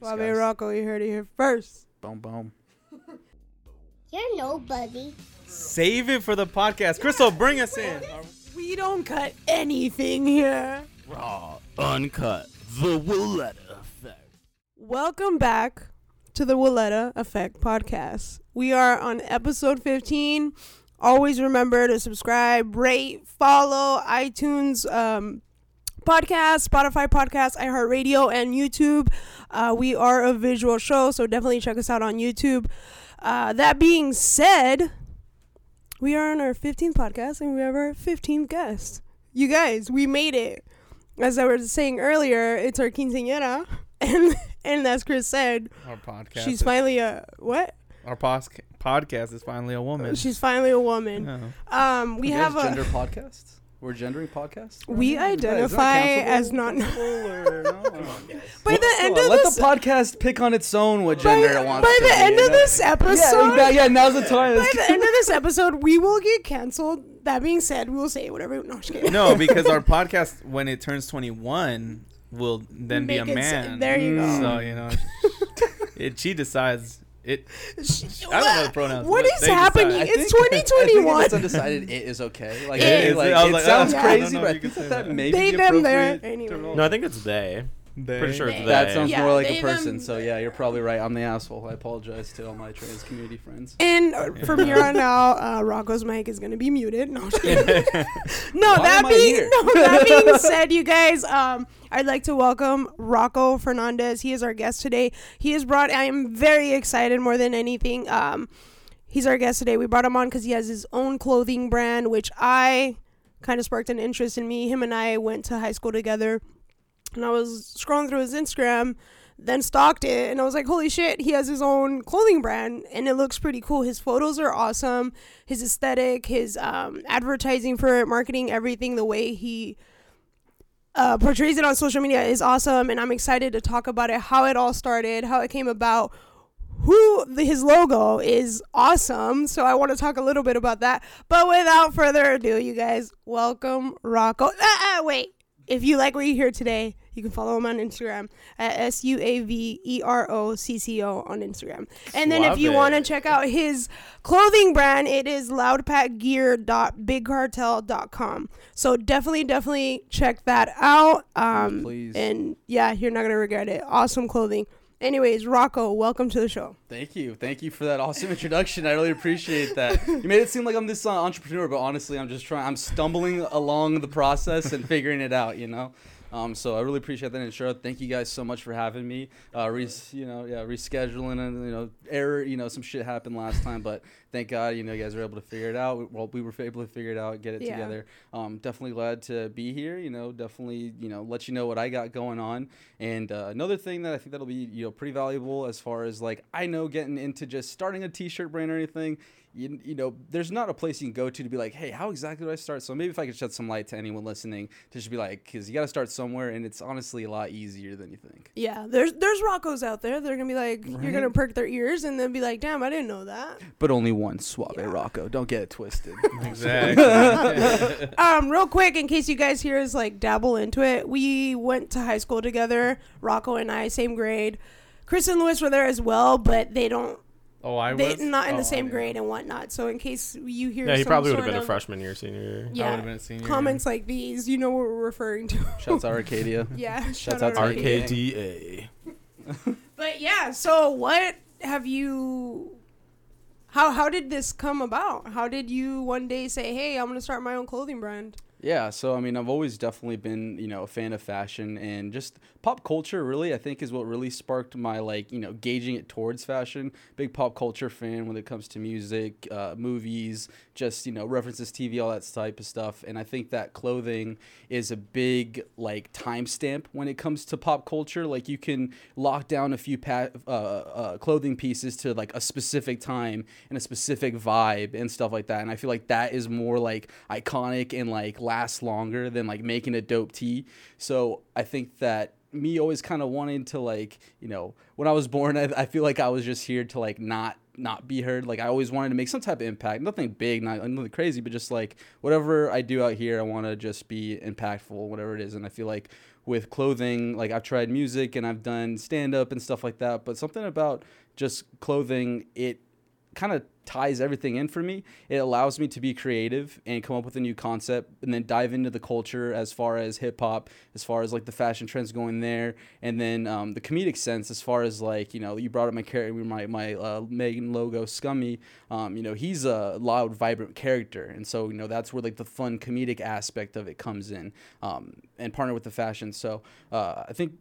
Suave guys. Rocco, you heard it here first. Boom, boom. You're nobody. Save it for the podcast. Krystal, bring us in. We don't cut anything here. Raw, uncut, the Willetta Effect. Welcome back to the Willetta Effect podcast. We are on episode 15. Always remember to subscribe, rate, follow iTunes um, podcast, Spotify podcast, iHeartRadio, and YouTube. Uh, we are a visual show, so definitely check us out on YouTube. Uh, that being said, we are on our 15th podcast and we have our 15th guest. You guys, we made it. As I was saying earlier, it's our quinceañera. And, and as Chris said, Our podcast. she's finally a what? Our pos- podcast is finally a woman. She's finally a woman. Um, we have a gender podcasts. We're gendering podcast. we Is that- is that identify as not. Cancelable or no? By the end Well, of let this, the podcast pick on its own what by, gender it wants. by to the be, end you of know? this episode, yeah, yeah, now's the time. by the end of this episode, we will get canceled. That being said, we will say whatever. No, just kidding. No, because our podcast, when it turns 21, will then be a Make it s- man. there you go. So, you know, it, she decides. It. Sh- I don't know the pronouns. What but is they happening? decide. It's 2021. it's undecided. It is okay. Like, It it, is. like, I was it like, sounds I crazy, but I think that, that that. may They, be them, there. Anyway. No, I think it's they. They- Pretty sure it's They- they. That sounds Yeah, more like they, a person. them. So yeah, you're probably right. I'm the asshole. I apologize to all my trans community friends. And uh, from here on out, uh, Rocco's mic is gonna be muted. No, I'm just kidding. no. Why that am I being here? no. That being said, you guys, um, I'd like to welcome Rocco Fernandez. He is our guest today. He has brought. I am very excited more than anything. Um, he's our guest today. We brought him on because he has his own clothing brand, which I kind of sparked an interest in me. Him and I went to high school together, and I was scrolling through his Instagram then stalked it and I was like, holy shit, he has his own clothing brand and it looks pretty cool. His photos are awesome. His aesthetic, his um, advertising for it, marketing, everything, the way he uh, portrays it on social media is awesome. And I'm excited to talk about it, how it all started, how it came about. Who the, his logo is awesome, so I want to talk a little bit about that. But without further ado, you guys, welcome Rocco. Ah, ah, wait, if you like what you hear today, you can follow him on Instagram at S U A V E R O C C O on Instagram. And then if you want to check out his clothing brand, it is loudpackgear.bigcartel.com. So definitely, definitely check that out. Um, Please. And yeah, you're not going to regret it. Awesome clothing. Anyways, Rocco, welcome to the show. Thank you. Thank you for that awesome introduction. I really appreciate that. You made it seem like I'm this uh, entrepreneur, but honestly, I'm just trying. I'm stumbling along the process and figuring it out. You know. Um, so I really appreciate that intro. Thank you guys so much for having me. Uh, re- you know, yeah, rescheduling and you know, error. You know, some shit happened last time, but thank God, you know, you guys were able to figure it out. Well, we were able to figure it out, get it Yeah. together. Um, definitely glad to be here. You know, definitely, you know, let you know what I got going on. And uh, another thing that I think that'll be, you know, pretty valuable as far as like I know getting into just starting a T-shirt brand or anything. You, you know, there's not a place you can go to to be like, hey, how exactly do I start? So maybe if I could shed some light to anyone listening to just be like, because you got to start somewhere, and it's honestly a lot easier than you think. Yeah, there's there's Roccos out there. They're gonna be like, you're gonna perk their ears and then be like, damn, I didn't know that. But only one Suave Yeah. Rocco. Don't get it twisted. Exactly. um, real quick, in case you guys hear us like dabble into it, we went to high school together. Rocco and I, same grade. Chris and Lewis were there as well, but they don't. Oh, I They was not in Oh, the same grade and whatnot. So in case you hear, Yeah, he some probably would have sort been a freshman year, senior year. I would Yeah, have been a senior. comments like these, you know what we're referring to. Shouts out Arcadia. yeah, Shouts shout out to Arcadia. Arcadia. RKDA. But yeah, so what have you? How how did this come about? How did you one day say, "Hey, I'm gonna start my own clothing brand"? Yeah, so I mean, I've always definitely been, you know, a fan of fashion and just pop culture. Really, I think is what really sparked my like, you know, gauging it towards fashion. Big pop culture fan when it comes to music, uh, movies, just you know, references TV, all that type of stuff. And I think that clothing is a big like timestamp when it comes to pop culture. Like you can lock down a few pa- uh, uh, clothing pieces to like a specific time and a specific vibe and stuff like that. And I feel like that is more like iconic and like lasts longer than like making a dope tee. So I think that me always kind of wanting to like you know when I was born, I, I feel like I was just here to like not not be heard. Like I always wanted to make some type of impact. Nothing big, not nothing crazy, but just like whatever I do out here, I want to just be impactful, whatever it is. And I feel like with clothing, like I've tried music and I've done stand up and stuff like that, but something about just clothing, it kind of ties everything in for me. It allows me to be creative and come up with a new concept and then dive into the culture as far as hip hop, as far as like the fashion trends going there, and then um, the comedic sense as far as like you know you brought up my character, my my uh, Megan logo, Scummy. Um, you know he's a loud, vibrant character, and so you know that's where like the fun comedic aspect of it comes in, um, and partner with the fashion. So uh, I think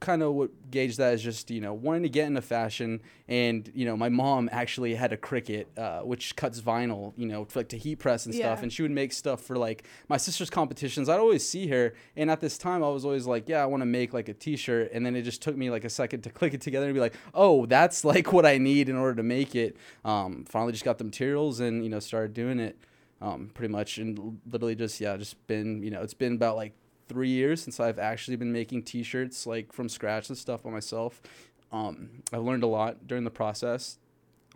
kind of what gauged that is just you know wanting to get into fashion. And you know my mom actually had a Cricut uh, which cuts vinyl you know for, like to heat press and stuff. And she would make stuff for like my sister's competitions. I'd always see her. And at this time i was always like yeah i want to make like a t-shirt. And then it just took me like a second to click it together and be like oh that's like what i need in order to make it. Um, finally just got the materials and you know started doing it um, pretty much. And literally just yeah just been you know it's been about like three years since I've actually been making T-shirts like from scratch and stuff by myself. Um, I've learned a lot during the process.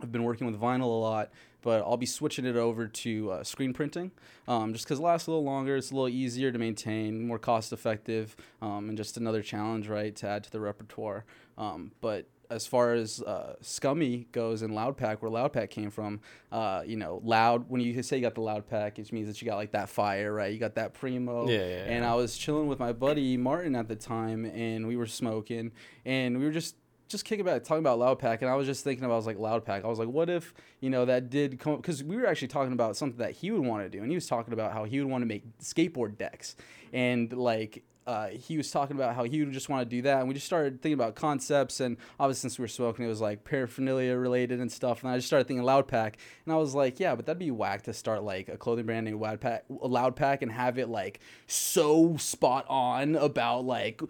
I've been working with vinyl a lot, but I'll be switching it over to uh, screen printing, um, just because it lasts a little longer. It's a little easier to maintain, more cost effective, um, and just another challenge, right, to add to the repertoire. Um, but as far as uh, Scummy goes and Loud Pack, where Loud Pack came from, uh, you know, loud. When you say you got the Loud Pack, it means that you got like that fire, right? You got that primo. Yeah, yeah, And yeah. I was chilling with my buddy Martin at the time, and we were smoking, and we were just just kicking back, talking about Loud Pack, and I was just thinking about I was like Loud Pack. I was like, what if you know that did come because we were actually talking about something that he would want to do, and he was talking about how he would want to make skateboard decks, and like. Uh, he was talking about how he would just want to do that, and we just started thinking about concepts. And obviously, since we were smoking, it was like paraphernalia related and stuff. And I just started thinking Loud Pack, and I was like, yeah, but that'd be whack to start like a clothing brand named Loud Pack, Loud Pack, and have it like so spot on about like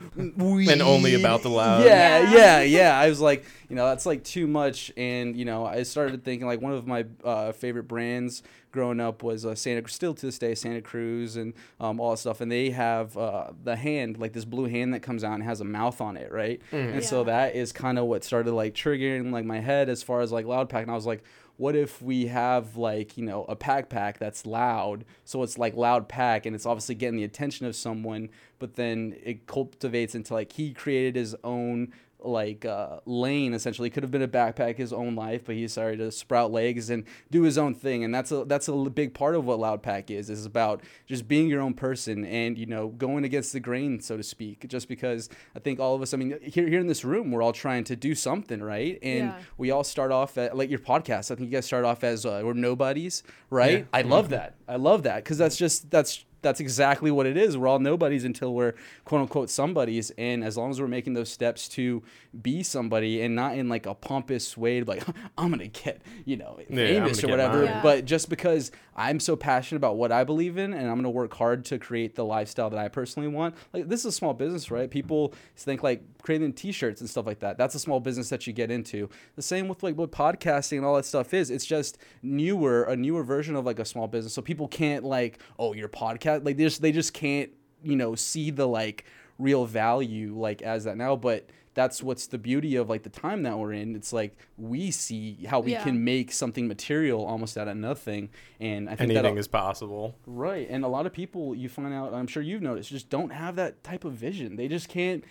And only about the loud. Yeah, Yeah. yeah, yeah. I was like, you know, that's like too much. And you know, I started thinking like one of my uh, favorite brands growing up was uh, Santa. Still to this day, Santa Cruz and um, all that stuff. And they have uh, the hand, like this blue hand that comes out and has a mouth on it, right? And so that is kind of what started like triggering like my head as far as like loud pack. And I was like. What if we have like you know a pack pack that's loud, so it's like loud pack, and it's obviously getting the attention of someone, but then it cultivates into like he created his own like uh, lane essentially. Could have been a backpack his own life but he decided to sprout legs and do his own thing. And that's a that's a l- big part of what loud pack is is about just being your own person and you know going against the grain so to speak just because i think all of us i mean here, here in this room we're all trying to do something right? And Yeah. we all start off at like your podcast. I think you guys start off as uh, we're nobodies right? Yeah. i love that. I love that because that's just that's that's exactly what it is. We're all nobodies until we're quote unquote somebodies. And as long as we're making those steps to be somebody and not in like a pompous way to like, I'm gonna get, you know, Yeah, famous or whatever. Yeah. But just because I'm so passionate about what I believe in and I'm gonna work hard to create the lifestyle that I personally want. Like this is a small business, right? People think like creating t-shirts and stuff like that. That's a small business that you get into. The same with like what podcasting and all that stuff is. It's just newer, a newer version of like a small business. So people can't like, oh, your podcast like they just they just can't, you know, see the like real value like as that now. But that's what's the beauty of like the time that we're in. It's like we see how we Yeah. can make something material almost out of nothing. And I think Anything is possible. Right. And a lot of people you find out, I'm sure you've noticed, just don't have that type of vision. They just can't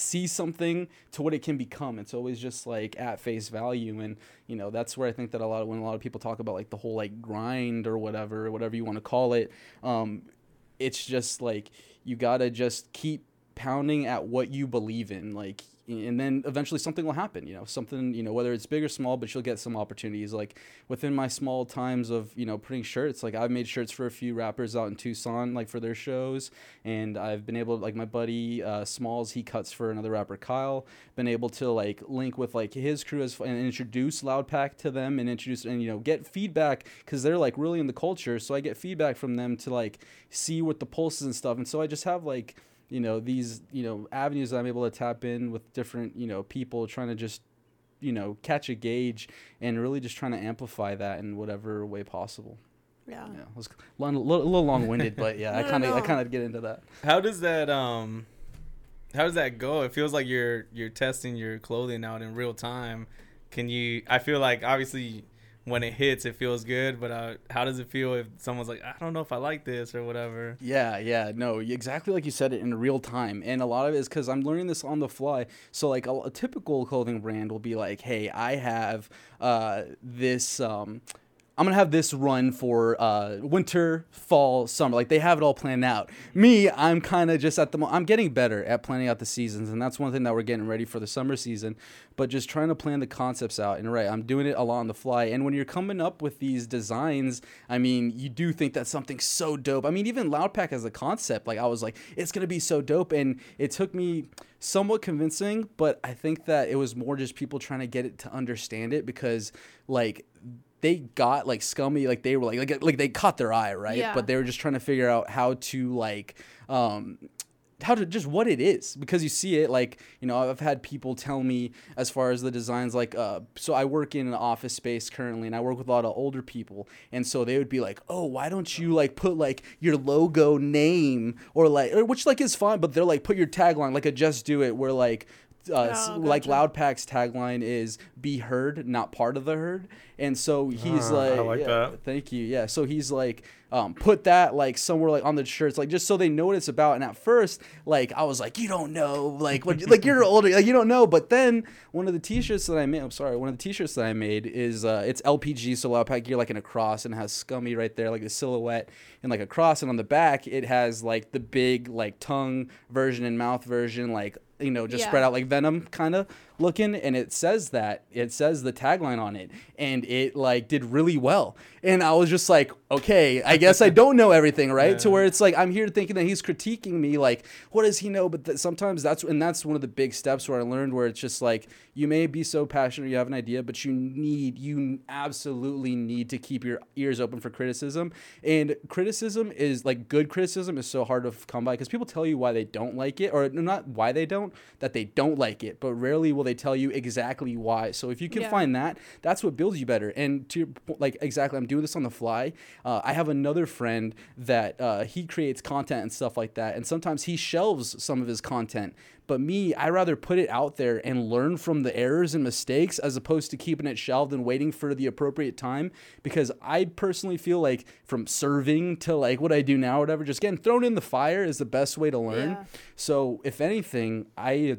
see something to what it can become. It's always just like at face value. And, you know, that's where I think that a lot of when a lot of people talk about like the whole like grind or whatever, whatever you want to call it, um, it's just like you gotta just keep pounding at what you believe in. Like and then eventually something will happen you know something you know whether it's big or small but you'll get some opportunities. Like within my small times of you know printing shirts like i've made shirts for a few rappers out in tucson like for their shows and i've been able to like my buddy uh, smalls he cuts for another rapper kyle been able to like link with like his crew as, and introduce loudpack to them and introduce and you know get feedback because they're like really in the culture. So i get feedback from them to like see what the pulses and stuff. And so i just have like you know these you know avenues that I'm able to tap in with different you know people trying to just you know catch a gauge and really just trying to amplify that in whatever way possible. Yeah. Yeah, it was a little, little long winded, but yeah, I No, no, kind of I kind of get into that. How does that um how does that go? It feels like you're you're testing your clothing out in real time can you? I feel like obviously when it hits, it feels good, but uh, how does it feel if someone's like, I don't know if I like this or whatever? Yeah, yeah, no, exactly like you said it in real time, and a lot of it is because I'm learning this on the fly. So like a, a typical clothing brand will be like, hey, I have uh, this. Um, I'm gonna have this run for uh, winter, fall, summer. Like they have it all planned out. Me, I'm kind of just at the. Mo- I'm getting better at planning out the seasons, and that's one thing that we're getting ready for the summer season. But just trying to plan the concepts out. And right, I'm doing it a lot on the fly. And when you're coming up with these designs, I mean, you do think that something's so dope. I mean, even Loudpack as a concept, like I was like, it's gonna be so dope, and it took me somewhat convincing, but I think that it was more just people trying to get it to understand it because like they got like scummy like they were like like, like they caught their eye right? Yeah. but they were just trying to figure out how to like um how to just what it is. Because you see it like you know i've had people tell me as far as the designs like uh so i work in an office space currently and i work with a lot of older people. And so they would be like oh why don't you like put like your logo name or like or, which like is fine but they're like put your tagline like a just do it where like uh, Oh, like gotcha. Loudpack's tagline is "Be heard, not part of the herd," and so he's Ah, I like, like yeah, that. Thank you. Yeah. So he's like, um, put that like somewhere like on the shirts, like just so they know what it's about. And at first, like I was like, you don't know, like what, like you're older, like you don't know. But then one of the T-shirts that I made, I'm sorry, one of the T-shirts that I made is uh, it's LPG, so Loudpack gear like in a cross, and it has Scummy right there, like the silhouette and like a cross, and on the back it has like the big like tongue version and mouth version, like you know, just Yeah. spread out like Venom kind of looking, and it says that it says the tagline on it, and it like did really well, and I was just like, okay, I guess I don't know everything, right? To where it's like I'm here thinking that he's critiquing me, like, what does he know? But th- sometimes that's and that's one of the big steps where I learned where it's just like you may be so passionate, you have an idea, but you need you absolutely need to keep your ears open for criticism, and criticism is like good criticism is so hard to come by because people tell you why they don't like it, or not why they don't, that they don't like it, but rarely will they tell you exactly why. So if you can Yeah. find that, that's what builds you better. And to your like exactly, I'm doing this on the fly. Uh, I have another friend that uh, he creates content and stuff like that, and sometimes he shelves some of his content. But me, I rather put it out there and learn from the errors and mistakes as opposed to keeping it shelved and waiting for the appropriate time. Because I personally feel like from serving to like what I do now, or whatever, just getting thrown in the fire is the best way to learn. Yeah. So if anything, I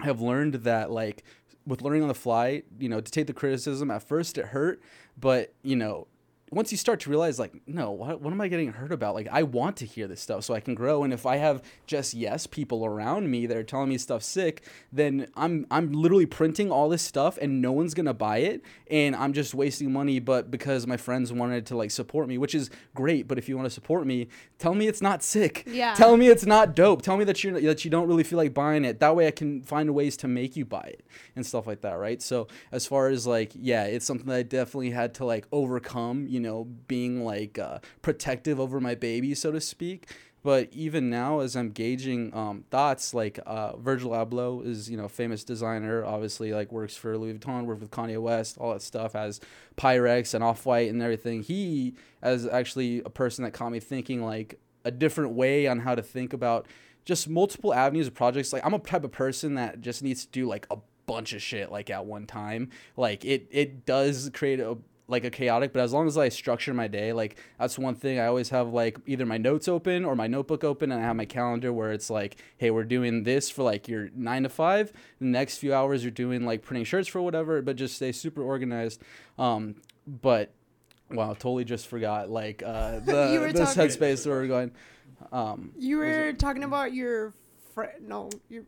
have learned that like with learning on the fly, you know, to take the criticism at first it hurt, but you know, once you start to realize like, no, what, what am I getting hurt about? Like I want to hear this stuff so I can grow. And if I have just yes people around me that are telling me stuff sick, then I'm I'm literally printing all this stuff and no one's gonna buy it and I'm just wasting money, but because my friends wanted to like support me, which is great, but if you want to support me, tell me it's not sick. Yeah. Tell me it's not dope. Tell me that you that you don't really feel like buying it. That way I can find ways to make you buy it and stuff like that, right? So as far as like yeah, it's something that I definitely had to like overcome, you know, being like uh, protective over my baby, so to speak. But even now, as I'm gauging um, thoughts, like uh, Virgil Abloh is, you know, famous designer. Obviously, like works for Louis Vuitton, worked with Kanye West, all that stuff. Has Pyrex and Off White and everything. He as actually a person that caught me thinking like a different way on how to think about just multiple avenues of projects. Like I'm a type of person that just needs to do like a bunch of shit like at one time. Like it it does create a like a chaotic, but as long as I structure my day, like that's one thing I always have like either my notes open or my notebook open and I have my calendar where it's like, hey, we're doing this for like your nine to five. The next few hours you're doing like printing shirts for whatever, but just stay super organized. Um, but wow, totally just forgot like uh the this headspace where we're going. Um You were talking about your friend. No, your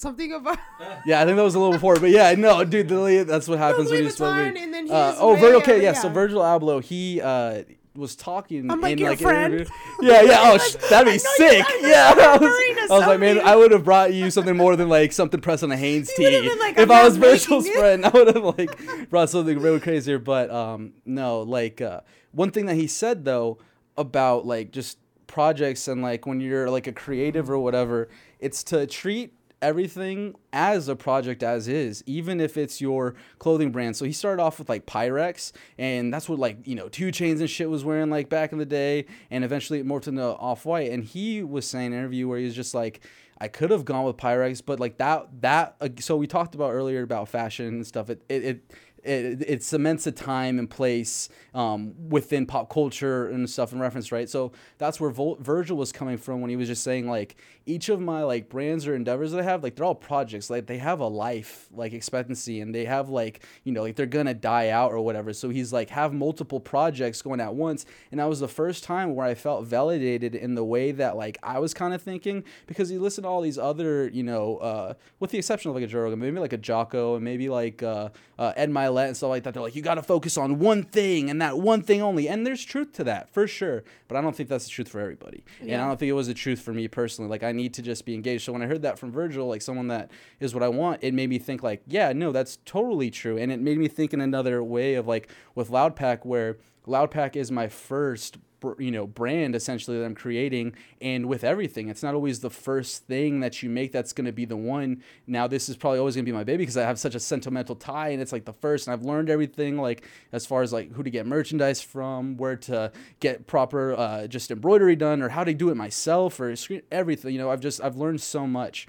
something about. Yeah, I think that was a little before, but yeah, no, dude, literally, that's what happens when you spell Vuitton, and then Uh, he's oh, way Vir- okay, out- yeah. So. Virgil Abloh, he uh, was talking I'm like, in your like friend? interview. Yeah, yeah. Oh, sh- that'd be I know you- sick. Yeah, I was, I was like, man. I would have brought you something more than like something pressed on a Hanes You tee. like, if I'm I not was Virgil's it. friend, I would have like brought something really crazier. But um, no, like uh, one thing that he said though about like just projects and like when you're like a creative or whatever, it's to treat everything as a project as is, even if it's your clothing brand. So he started off with like Pyrex, and that's what like you know 2 Chainz and shit was wearing like back in the day, and eventually it morphed into Off White. And he was saying in an interview where he was just like. I could have gone with Pyrex, but like that that uh, so we talked about earlier about fashion and stuff. It it, it it, it cements a time and place um, within pop culture and stuff and reference, right? So that's where Vol- Virgil was coming from when he was just saying like each of my like brands or endeavors that I have, like they're all projects, like they have a life like expectancy and they have like you know like they're gonna die out or whatever. So he's like have multiple projects going at once, and that was the first time where I felt validated in the way that like I was kind of thinking because you listen to all these other you know uh, with the exception of like a Joe Rogan, maybe like a Jocko and maybe like uh, uh, Ed Mylett and stuff like that. They're like, you got to focus on one thing and that one thing only. And there's truth to that for sure. But I don't think that's the truth for everybody. Yeah. And I don't think it was the truth for me personally. Like, I need to just be engaged. So when I heard that from Virgil, like someone that is what I want, it made me think, like, yeah, no, that's totally true. And it made me think in another way of like with Loudpack, where Loudpack is my first you know brand essentially that I'm creating and with everything it's not always the first thing that you make that's going to be the one. Now this is probably always going to be my baby because I have such a sentimental tie and it's like the first and I've learned everything like as far as like who to get merchandise from where to get proper uh, just embroidery done or how to do it myself or screen everything you know I've just I've learned so much.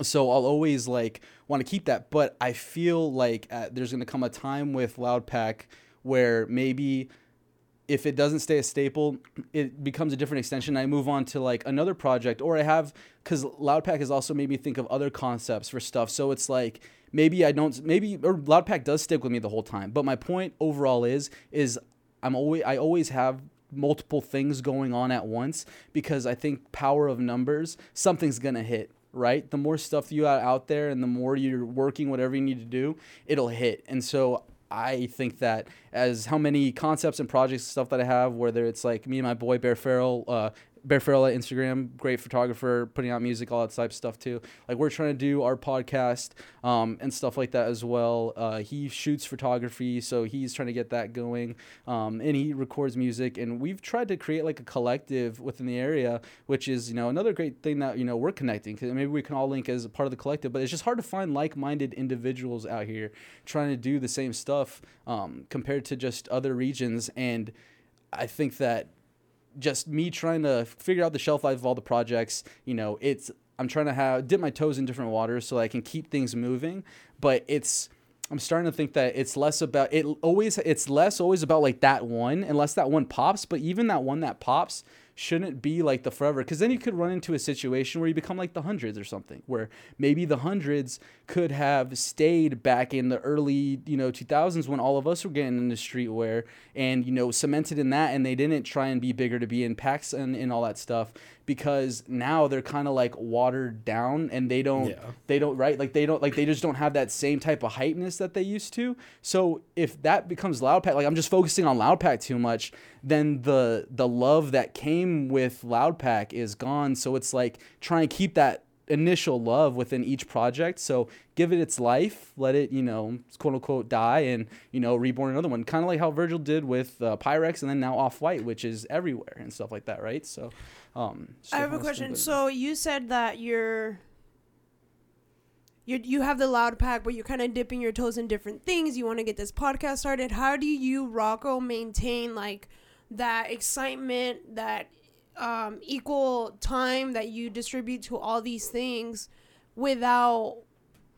So I'll always like want to keep that, but I feel like uh, there's going to come a time with Loudpack where maybe if it doesn't stay a staple, it becomes a different extension. I move on to like another project, or I have because Loudpack has also made me think of other concepts for stuff. So it's like maybe I don't, maybe or Loudpack does stick with me the whole time. But my point overall is is I'm always I always have multiple things going on at once because I think power of numbers, something's gonna hit right? The more stuff you got out there and the more you're working whatever you need to do, it'll hit. And so I think that as how many concepts and projects and stuff that I have, whether it's like me and my boy Bear Farrell, uh, Bear at Instagram, great photographer, putting out music, all that type of stuff too. Like we're trying to do our podcast um, and stuff like that as well. Uh, he shoots photography, so he's trying to get that going, um, and he records music. And we've tried to create like a collective within the area, which is you know another great thing that you know we're connecting because maybe we can all link as a part of the collective. But it's just hard to find like-minded individuals out here trying to do the same stuff um, compared to just other regions. And I think that just me trying to figure out the shelf life of all the projects. You know, it's I'm trying to have dip my toes in different waters so I can keep things moving. But it's I'm starting to think that it's less about it always it's less always about like that one unless that one pops. But even that one that pops shouldn't be like the forever because then you could run into a situation where you become like the hundreds or something where maybe the hundreds could have stayed back in the early you know 2000s when all of us were getting into streetwear and you know cemented in that and they didn't try and be bigger to be in packs and, and all that stuff because now they're kind of like watered down and they don't Yeah. they don't right? Like they don't like they just don't have that same type of hypeness that they used to. So if that becomes loud pack like i'm just focusing on loud pack too much then the the love that came with loud pack is gone. So it's like try and keep that initial love within each project so give it its life let it you know quote unquote die and you know reborn another one kind of like how virgil did with uh, pyrex and then now off-white which is everywhere and stuff like that right so um I have a question. So you said that you're you you have the loud pack, but you're kind of dipping your toes in different things. You want to get this podcast started. How do you, Rocco, maintain like that excitement, that um, equal time that you distribute to all these things without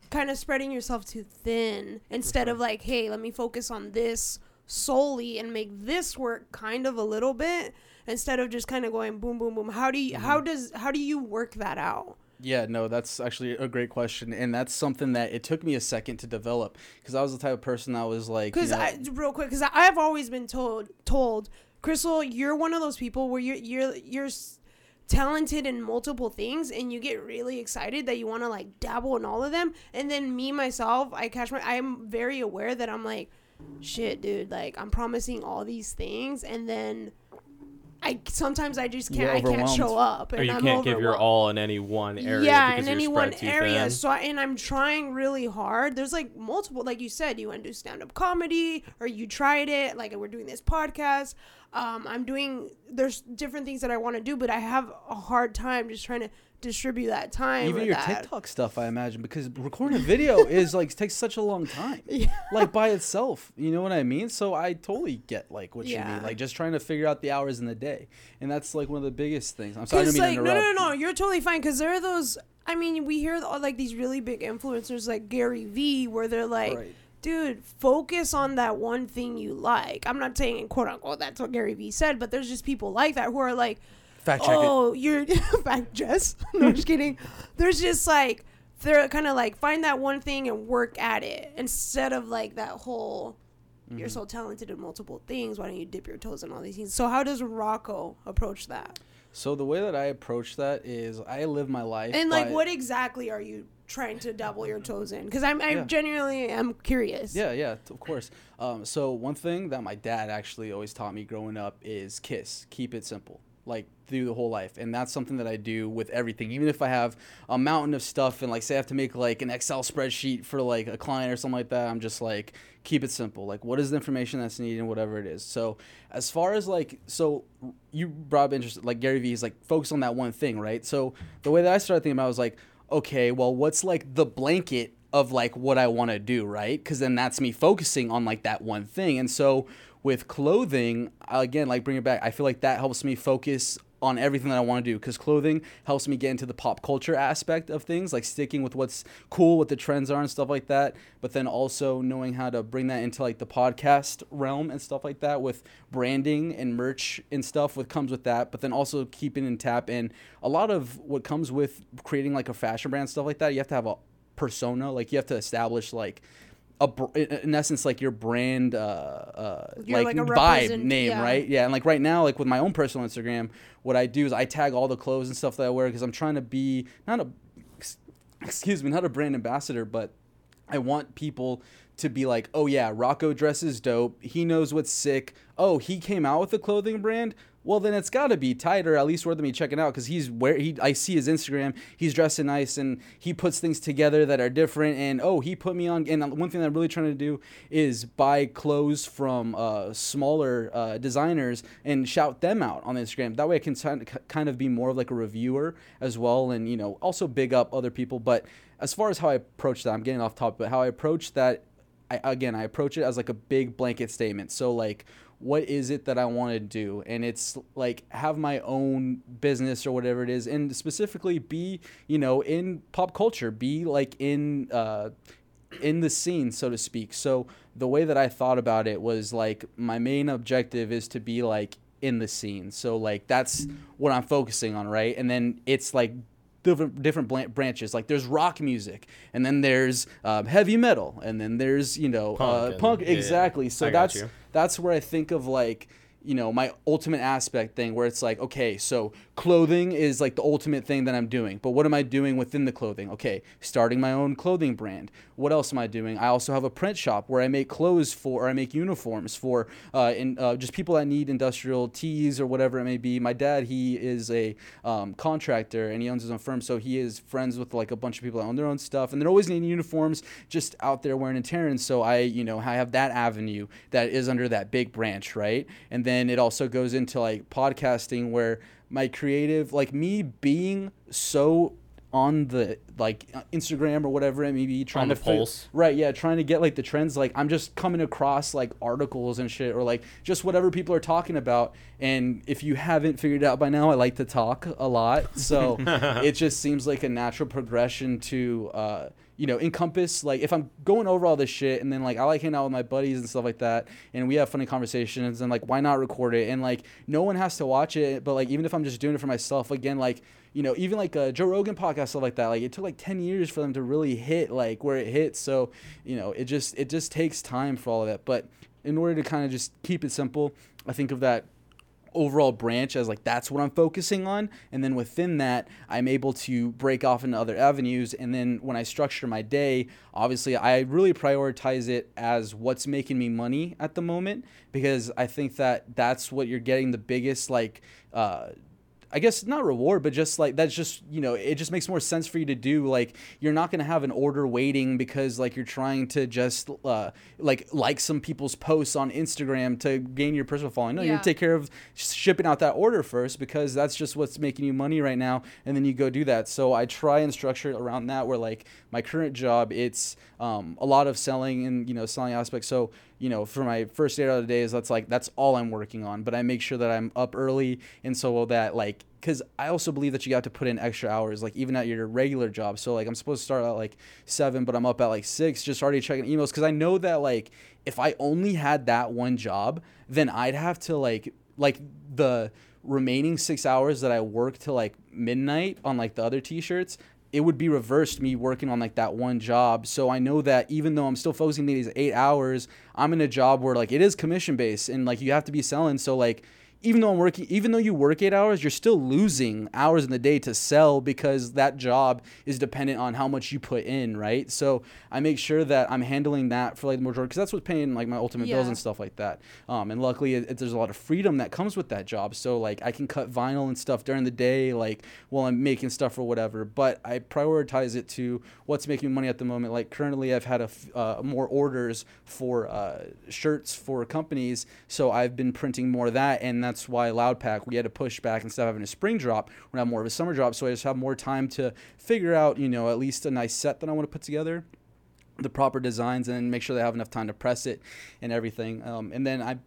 kind of spreading yourself too thin? Instead of like, hey, let me focus on this solely and make this work kind of a little bit instead of just kind of going boom boom boom. How do you how does how do you work that out? Yeah, no, that's actually a great question, and that's something that it took me a second to develop because I was the type of person that was like, you because know, real quick because i've always been told told krystal you're one of those people where you're you're you're talented in multiple things and you get really excited that you want to like dabble in all of them. And then me myself i catch my i'm very aware that i'm like shit dude like i'm promising all these things. And then sometimes I just can't. I can't show up, and Or you I'm can't give your all in any one area. yeah, in any one area. thin. So I, and I'm trying really hard. There's like multiple, like you said, you want to do stand up comedy, or you tried it. Like we're doing this podcast. Um, I'm doing. There's different things that I want to do, but I have a hard time just trying to distribute that time. Even your that. TikTok stuff, I imagine, because recording a video is like takes such a long time, Yeah. like by itself. You know what I mean? So I totally get like what you mean, like just trying to figure out the hours in the day, and that's like one of the biggest things. I'm sorry, I Because didn't like to no no no, you're totally fine. Because there are those. I mean, we hear all, like these really big influencers like Gary Vee, where they're like, Right. dude, focus on that one thing you like. I'm not saying quote unquote that's what Gary Vee said, but there's just people like that who are like, Fact check it. oh, you're fact Jess. No, I'm just kidding. There's just like they're kind of like find that one thing and work at it instead of like that whole. Mm-hmm. You're so talented in multiple things. Why don't you dip your toes in all these things? So how does Rocco approach that? So the way that I approach that is I live my life. And like, what exactly are you trying to double your toes in? Because I'm, I Yeah. genuinely am curious. Yeah, yeah, of course. Um, so one thing that my dad actually always taught me growing up is kiss. Keep it simple, like through the whole life, and that's something that I do with everything. Even if I have a mountain of stuff and like say I have to make like an Excel spreadsheet for like a client or something like that, I'm just like keep it simple. Like what is the information that's needed and whatever it is. So as far as like so you brought up interest like Gary Vee is like focus on that one thing, right? So the way that I started thinking about it was like okay, well, what's like the blanket of like what I want to do, right? Because then that's me focusing on like that one thing. And so with clothing, again, like bring it back, I feel like that helps me focus on everything that I want to do because clothing helps me get into the pop culture aspect of things, like sticking with what's cool, what the trends are, and stuff like that. But then also knowing how to bring that into like the podcast realm and stuff like that with branding and merch and stuff what comes with that. But then also keeping in tap and a lot of what comes with creating like a fashion brand stuff like that. You have to have a persona, like you have to establish like a br- in essence like your brand uh, uh like, like vibe name yeah. right? Yeah and like right now like with my own personal instagram what i do is i tag all the clothes and stuff that i wear because i'm trying to be not a excuse me not a brand ambassador but i want people to be like oh yeah rocco dresses dope. He knows what's sick. Oh he came out with a clothing brand well then it's got to be tighter at least worth me checking out because he's where he i see his instagram he's dressing nice and he puts things together that are different and oh he put me on and one thing that i'm really trying to do is buy clothes from uh, smaller uh, designers and shout them out on instagram that way i can kind of be more of like a reviewer as well and you know also big up other people but as far as how i approach that i'm getting off topic but how i approach that I, again, I approach it as like a big blanket statement. So like, what is it that I want to do? And it's like have my own business or whatever it is, and specifically be you know in pop culture, be like in uh, in the scene, so to speak. So the way that I thought about it was like my main objective is to be like in the scene. So like that's what I'm focusing on, right? And then it's like different different branches. Like there's rock music, and then there's um, heavy metal, and then there's you know Punk uh, punk. exactly. So I that's that's where I think of like you know my ultimate aspect thing where it's like okay so clothing is like the ultimate thing that i'm doing but what am i doing within the clothing? Okay starting my own clothing brand. What else am i doing? I also have a print shop where i make clothes for or i make uniforms for uh, in, uh, just people that need industrial tees or whatever it may be. My dad he is a um, contractor and he owns his own firm so he is friends with like a bunch of people that own their own stuff and they're always needing uniforms just out there wearing and tearing. So i you know i have that avenue that is under that big branch right? And then it also goes into like podcasting where my creative like me being so on the like Instagram or whatever it may be trying to pulse. right yeah trying to get like the trends. Like I'm just coming across like articles and shit or like just whatever people are talking about. And if you haven't figured it out by now I like to talk a lot. So it just seems like a natural progression to uh you know, encompass like if I'm going over all this shit and then like I like hanging out with my buddies and stuff like that and we have funny conversations and like why not record it? And like no one has to watch it but like even if I'm just doing it for myself again like you know even like a Joe Rogan podcast stuff like that like it took like 10 years for them to really hit like where it hits. So you know it just it just takes time for all of that. But in order to kind of just keep it simple I think of that overall branch as like that's what I'm focusing on. And then within that I'm able to break off into other avenues. And then when I structure my day obviously I really prioritize it as what's making me money at the moment because I think that that's what you're getting the biggest like uh I guess not reward, but just like that's just you know it just makes more sense for you to do. Like you're not gonna have an order waiting because like you're trying to just uh, like like some people's posts on Instagram to gain your personal following. No, you're Yeah. gonna take care of shipping out that order first because that's just what's making you money right now, and then you go do that. So I try and structure it around that. Where like my current job, it's um, a lot of selling and you know selling aspects. So you know for my first eight out of the days, that's like that's all I'm working on. But I make sure that I'm up early, and so that like because I also believe that you have to put in extra hours, like even at your regular job. So like I'm supposed to start at like seven, but I'm up at like six, just already checking emails because I know that like if I only had that one job, then I'd have to like like the remaining six hours that I work till like midnight on like the other t-shirts. It would be reversed me working on like that one job. So I know that even though I'm still focusing these eight hours, I'm in a job where like it is commission based and like you have to be selling. So like even though I'm working, even though you work eight hours, you're still losing hours in the day to sell because that job is dependent on how much you put in, right? So I make sure that I'm handling that for like the majority because that's what's paying like my ultimate bills and stuff like that. Um, and luckily, it, it- there's a lot of freedom that comes with that job. So like I can cut vinyl and stuff during the day, like while I'm making stuff or whatever. But I prioritize it to what's making money at the moment. Like currently, I've had a f- uh, more orders for uh, shirts for companies, so I've been printing more of that, and that's why Loudpack we had to push back instead of having a spring drop, we're have more of a summer drop. So I just have more time to figure out, you know, at least a nice set that I want to put together the proper designs and make sure they have enough time to press it and everything. Um, and then I,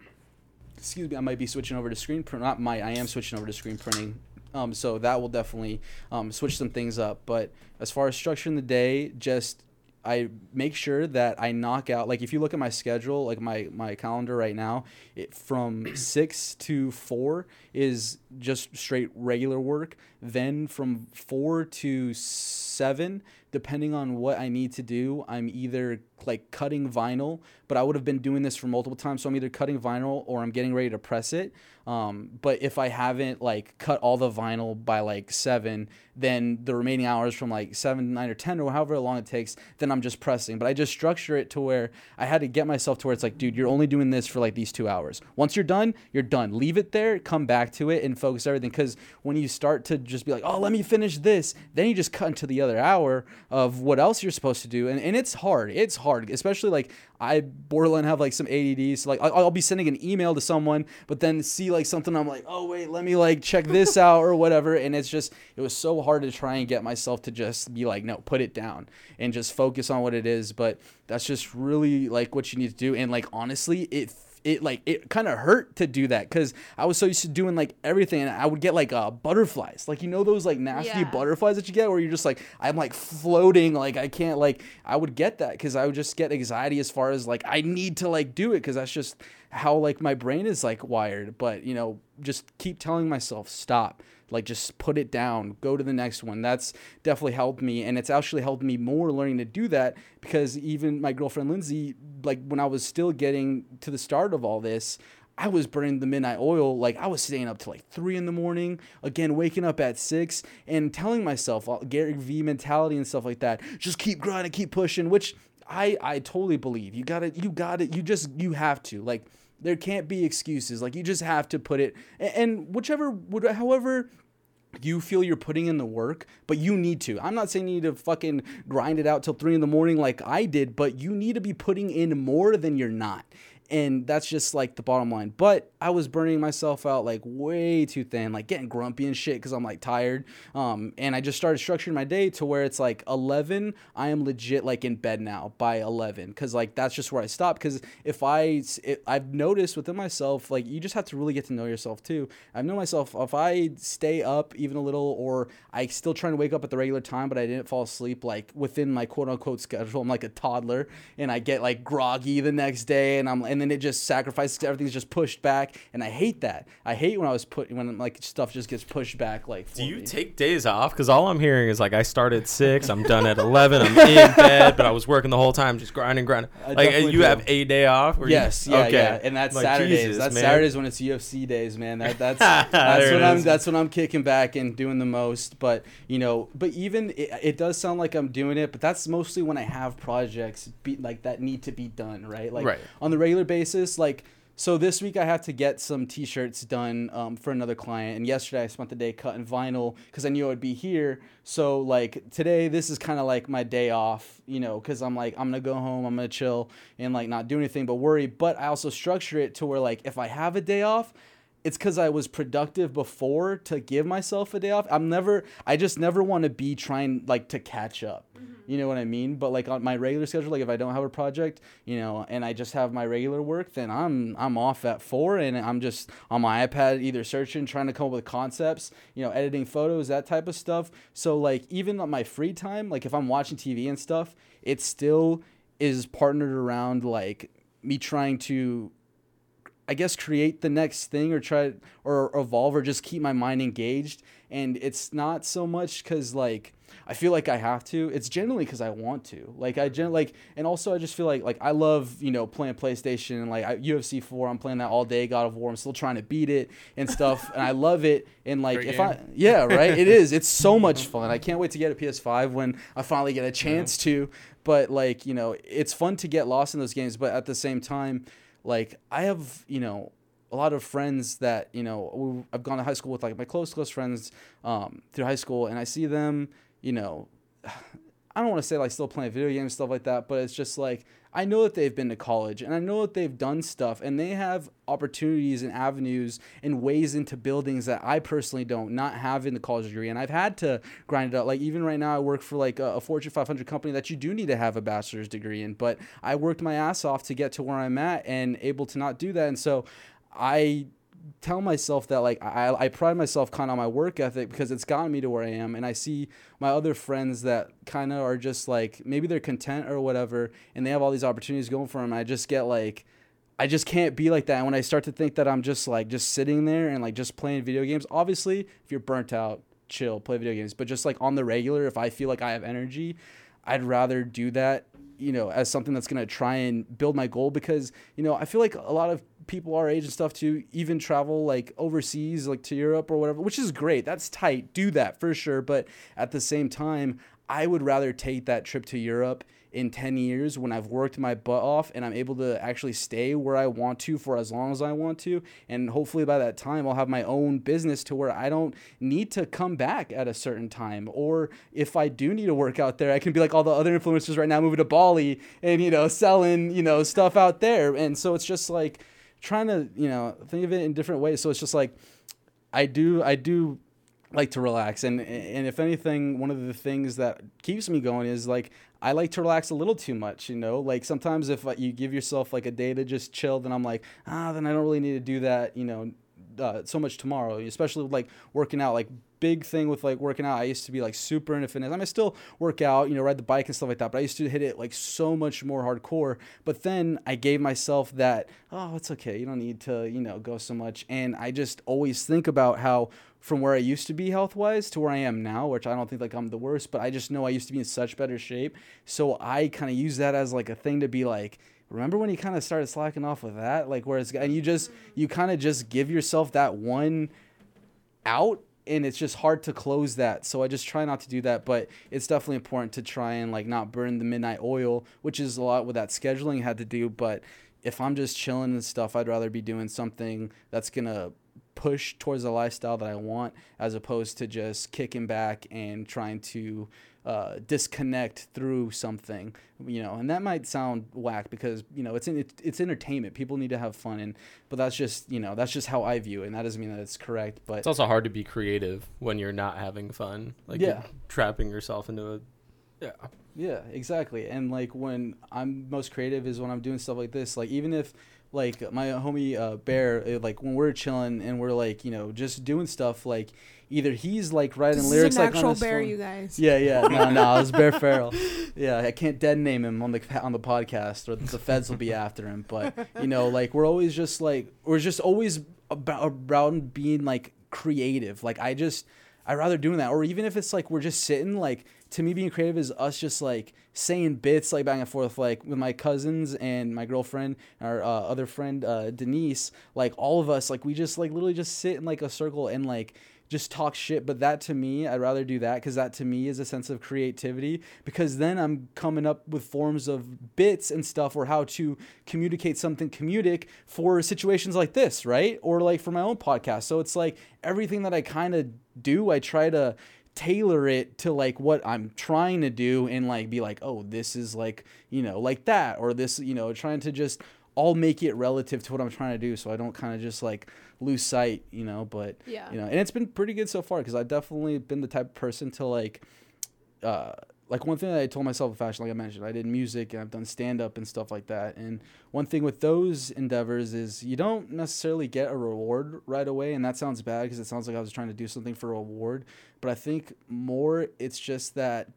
excuse me, I might be switching over to screen print. Not might, I am switching over to screen printing. Um, so that will definitely um, switch some things up. But as far as structuring the day, just I make sure that I knock out. Like if you look at my schedule, like my my calendar right now, it from six to four is just straight regular work. Then from four to seven, depending on what I need to do, I'm either like cutting vinyl, but I would have been doing this for multiple times. So I'm either cutting vinyl or I'm getting ready to press it. Um, but if I haven't like cut all the vinyl by like seven, then the remaining hours from like seven, nine, or ten, or however long it takes, then I'm just pressing. But I just structure it to where I had to get myself to where it's like, dude, you're only doing this for like these two hours. Once you're done, you're done. Leave it there, come back to it, and focus everything. Because when you start to just be like, oh, let me finish this, then you just cut into the other hour of what else you're supposed to do, and, and it's hard. It's hard, especially like I borderline have like some ADD. So like I'll, I'll be sending an email to someone, but then see like something I'm like, oh wait, let me like check this out or whatever. And it's just it was so hard to try and get myself to just be like, no, put it down and just focus on what it is. But that's just really like what you need to do. And like honestly, it it like it kind of hurt to do that because I was so used to doing like everything, and I would get like uh, butterflies, like you know those like nasty Yeah. butterflies that you get where you're just like I'm like floating, like I can't like I would get that because I would just get anxiety as far as like I need to like do it because that's just how like my brain is like wired. But you know, just keep telling myself stop like just put it down go to the next one that's definitely helped me and it's actually helped me more learning to do that because even my girlfriend lindsay like when i was still getting to the start of all this I was burning the midnight oil. Like I was staying up till like three in the morning. Again, waking up at six and telling myself uh, Gary Vee mentality and stuff like that. Just keep grinding, keep pushing. Which I I totally believe. You got to You got to You just you have to like. There can't be excuses. Like you just have to put it. And, whichever, would- however you feel you're putting in the work, but you need to. I'm not saying you need to fucking grind it out till three in the morning like I did, but you need to be putting in more than you're not. And that's just like the bottom line. But I was burning myself out like way too thin, like getting grumpy and shit because I'm like tired. Um, and I just started structuring my day to where it's like 11, I am legit like in bed now by 11 because like that's just where I stop. Because if I, it, I've noticed within myself, like you just have to really get to know yourself too. I've known myself if I stay up even a little or I still trying to wake up at the regular time, but I didn't fall asleep like within my quote unquote schedule. I'm like a toddler and I get like groggy the next day and I'm and then it just sacrifices everything's just pushed back and I hate that. I hate when I was put when like stuff just gets pushed back like Do you me. take days off? Because all I'm hearing is like I started at six, I'm done at eleven, I'm in bed, but I was working the whole time, just grinding, grinding. I Like you do. have a day off? or you- Yes, yeah, okay. yeah, and that's Like, Saturdays. Jesus, that's man. Saturdays when it's UFC days, man. That that's that's when I'm that's when I'm kicking back and doing the most. But you know, but even it, it does sound like I'm doing it, but that's mostly when I have projects be, like that need to be done, right? Like Right. on the regular basis, like so this week I have to get some T-shirts done um, for another client, and yesterday I spent the day cutting vinyl because I knew I would be here. So like today, this is kind of like my day off, you know, because I'm like I'm gonna go home, I'm gonna chill and like not do anything but worry. But I also structure it to where like if I have a day off, it's because I was productive before to give myself a day off. I'm never, I just never want to be trying like to catch up. Mm-hmm. You know what I mean? But like on my regular schedule, like if I don't have a project, you know, and I just have my regular work, then I'm I'm off at four and I'm just on my iPad either searching, trying to come up with concepts, you know, editing photos, that type of stuff. So like even on my free time, like if I'm watching TV and stuff, it still is partnered around like me trying to I guess create the next thing or try or evolve or just keep my mind engaged. And it's not so much because like I feel like I have to. It's generally because I want to. Like I gen like, and also I just feel like like I love you know playing PlayStation and like I, UFC four. I'm playing that all day. God of War. I'm still trying to beat it and stuff, and I love it. And like Great if game. I yeah right, it is. It's so much fun. I can't wait to get a PS5 when I finally get a chance to. But like you know, it's fun to get lost in those games. But at the same time, like I have you know a lot of friends that you know I've gone to high school with, like my close close friends um, through high school, and I see them, you know, I don't want to say like still playing video games stuff like that, but it's just like I know that they've been to college and I know that they've done stuff and they have opportunities and avenues and ways into buildings that I personally don't not have in the college degree. And I've had to grind it out. Like even right now I work for like a, a Fortune 500 company that you do need to have a bachelor's degree in. But I worked my ass off to get to where I'm at and able to not do that. And so I tell myself that like I, I pride myself kind of on my work ethic because it's gotten me to where I am and I see my other friends that kind of are just like maybe they're content or whatever and they have all these opportunities going for them I just get like I just can't be like that. And when I start to think that I'm just like just sitting there and like just playing video games obviously if you're burnt out chill play video games. But just like on the regular if I feel like I have energy I'd rather do that you know as something that's going to try and build my goal because you know I feel like a lot of people our age and stuff to even travel like overseas like to Europe or whatever which is great that's tight do that for sure but at the same time I would rather take that trip to Europe in 10 years when I've worked my butt off and I'm able to actually stay where I want to for as long as I want to. And hopefully by that time, I'll have my own business to where I don't need to come back at a certain time. Or if I do need to work out there, I can be like all the other influencers right now moving to Bali and, you know, selling, you know, stuff out there. And so it's just like trying to, you know, think of it in different ways. So it's just like, I do, I do like to relax. And and if anything one of the things that keeps me going is like I like to relax a little too much you know? Like sometimes if uh, you give yourself like a day to just chill then I'm like ah then I don't really need to do that you know uh, so much tomorrow. Especially like working out like big thing with like working out. I used to be like super into fitness. I mean I still work out you know ride the bike and stuff like that but I used to hit it like so much more hardcore. But then I gave myself that oh it's okay. You don't need to you know go so much. And I just always think about how from where I used to be health wise to where I am now, which I don't think like I'm the worst, but I just know I used to be in such better shape. So I kind of use that as like a thing to be like, remember when you kind of started slacking off with that? Like where it's and you just you kind of just give yourself that one out and it's just hard to close that. So I just try not to do that, but it's definitely important to try and like not burn the midnight oil, which is a lot what that scheduling had to do, but if I'm just chilling and stuff, I'd rather be doing something that's going to push towards the lifestyle that I want as opposed to just kicking back and trying to uh, disconnect through something, you know, and that might sound whack because you know it's in, it's, it's entertainment. People need to have fun, and but that's just you know that's just how I view it, and that doesn't mean that it's correct. But It's also hard to be creative when you're not having fun. Like Yeah. trapping yourself into a yeah. Yeah, exactly. And like when I'm most creative is when I'm doing stuff like this. Like even if like my homie uh, Bear, uh, like when we're chilling and we're like you know just doing stuff like either he's like writing This lyrics is an like on actual his bear, phone. you guys. Yeah, yeah, no, no, it was Bear Farrell. Yeah, I can't dead name him on the on the podcast, or the feds will be after him. But you know, like we're always just like we're just always about around being like creative. Like I just I rather doing that, or even if it's like we're just sitting. Like to me, being creative is us just like saying bits like back and forth, like with my cousins and my girlfriend, our uh, other friend uh, Denise. Like all of us, like we just like literally just sit in like a circle and like just talk shit. But that to me, I'd rather do that because that to me is a sense of creativity. Because then I'm coming up with forms of bits and stuff or how to communicate something comedic for situations like this, right? Or like for my own podcast. So it's like everything that I kind of do, I try to tailor it to like what I'm trying to do and like be like, oh, this is like, you know, like that, or this, you know, trying to just all make it relative to what I'm trying to do so I don't kind of just like lose sight, you know, but Yeah. you know, and it's been pretty good so far because I've definitely been the type of person to like, uh, like one thing that I told myself in fashion, like I mentioned, I did music and I've done stand up and stuff like that. And one thing with those endeavors is you don't necessarily get a reward right away. And that sounds bad because it sounds like I was trying to do something for a reward. But I think more it's just that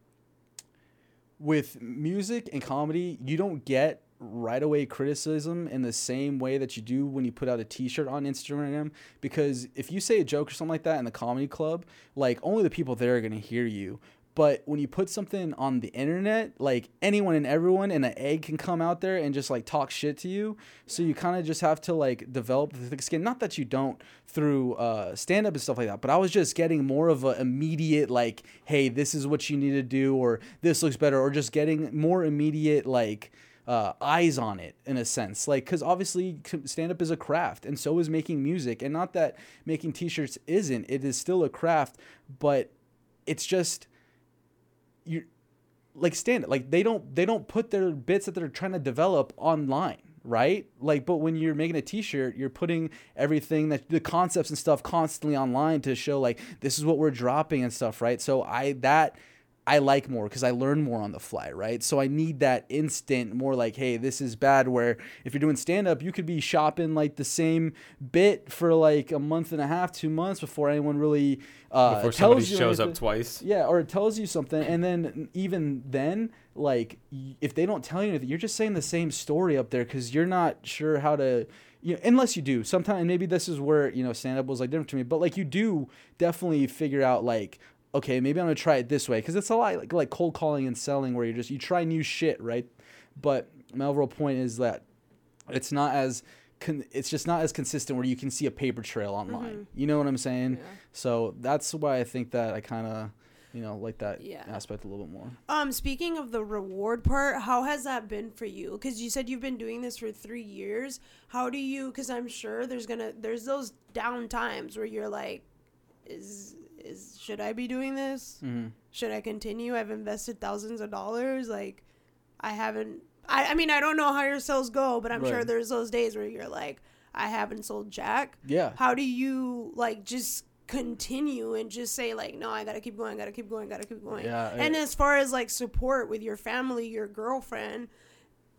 with music and comedy, you don't get right away criticism in the same way that you do when you put out a t-shirt on Instagram because if you say a joke or something like that in the comedy club like only the people there are going to hear you but when you put something on the internet like anyone and everyone and an egg can come out there and just like talk shit to you. So you kind of just have to like develop the thick skin. Not that you don't through uh, stand up and stuff like that but i was just getting more of an immediate like hey this is what you need to do or this looks better or just getting more immediate like uh, eyes on it in a sense. Like because obviously stand up is a craft and so is making music. And not that making t-shirts isn't it is still a craft but it's just like stand it. like they don't they don't put their bits that they're trying to develop online right like but when you're making a t-shirt you're putting everything that the concepts and stuff constantly online to show like this is what we're dropping and stuff right so i that I like more because I learn more on the fly, right? So I need that instant, more like, hey, this is bad. Where if you're doing stand up, you could be shopping like the same bit for like a month and a half, two months before anyone really uh, Before tells somebody you shows up twice. Yeah, or it tells you something, and then even then, like if they don't tell you anything, you're just saying the same story up there because you're not sure how to. You know, unless you do sometimes maybe this is where you know stand up was like different to me but like you do definitely figure out like okay maybe i'm gonna try it this way because it's a lot like, like cold calling and selling where you just you try new shit right but my overall point is that it's not as con- it's just not as consistent where you can see a paper trail online you know what i'm saying Yeah. so that's why i think that i kind of you know like that Yeah. aspect a little bit more Um, speaking of the reward part, how has that been for you? Because you said you've been doing this for three years. How do you? Because I'm sure there's gonna there's those down times where you're like, is is should I be doing this? mm-hmm. Should I continue? I've invested thousands of dollars. Like, I haven't. I I mean I don't know how your sales go, but I'm sure there's those days where you're like, I haven't sold jack. yeah How do you like just continue and just say like, no, I gotta keep going, I gotta keep going, gotta keep going. Yeah, And as far as like support with your family, your girlfriend,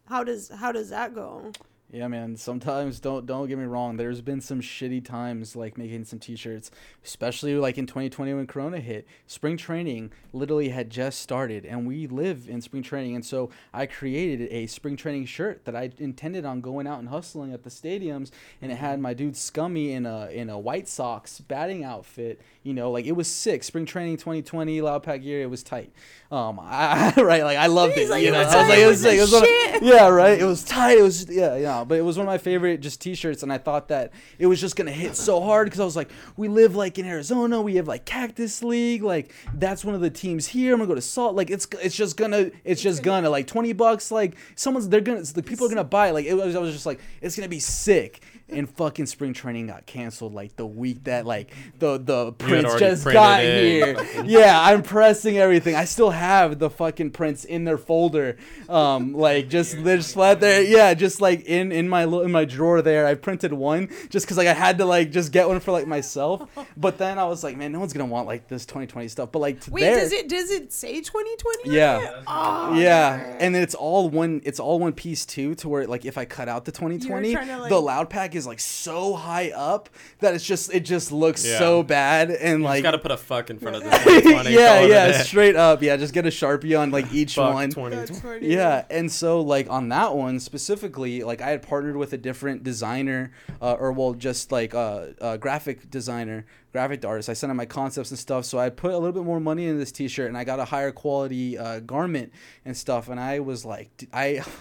how does how does that go? Yeah, man. Sometimes don't don't get me wrong. There's been some shitty times like making some t-shirts, especially like in 2020 when Corona hit. Spring training literally had just started, and we live in spring training, and so I created a spring training shirt that I intended on going out and hustling at the stadiums, and it had my dude Scummy in a in a White Sox batting outfit. You know, like it was sick. Spring training 2020, Loud Pack year. It was tight. Um, I, right, like I loved He's it. like, you know, I was like, it it was was It was one of- shit. yeah, right. It was tight. It was yeah, yeah. But it was one of my favorite just t-shirts, and I thought that it was just gonna hit so hard because I was like, we live like in Arizona. We have like Cactus League. Like that's one of the teams here. I'm gonna go to Salt. Like it's it's just gonna it's just gonna like twenty bucks. Like someone's they're gonna the people are gonna buy. it. Like it was I was just like it's gonna be sick. And fucking spring training got canceled like the week that like the the prince already just got it. here. yeah, I'm pressing everything. I still have the fucking prints in their folder, um, like just they're just flat there. Yeah, just like in in my li- in my drawer there. I printed one just because like I had to like just get one for like myself. But then I was like, man, no one's gonna want like this 2020 stuff. But like to Wait, there, does it does it say 2020? on Yeah. Oh, yeah, and then it's all one. It's all one piece too, to where like if I cut out the 2020, to, like- the loud pack is like so high up that it's just it just looks Yeah. so bad and You like just gotta put a fuck in front of the 2020. yeah, it yeah, straight up. Yeah, just get a sharpie on like each Fuck one. 2020. That's. Yeah, and so like on that one specifically, like I had partnered with a different designer, uh, or well, just like uh, a graphic designer, graphic artist. I sent him my concepts and stuff, so I put a little bit more money in this T-shirt, and I got a higher quality uh, garment and stuff. And I was like, d- I.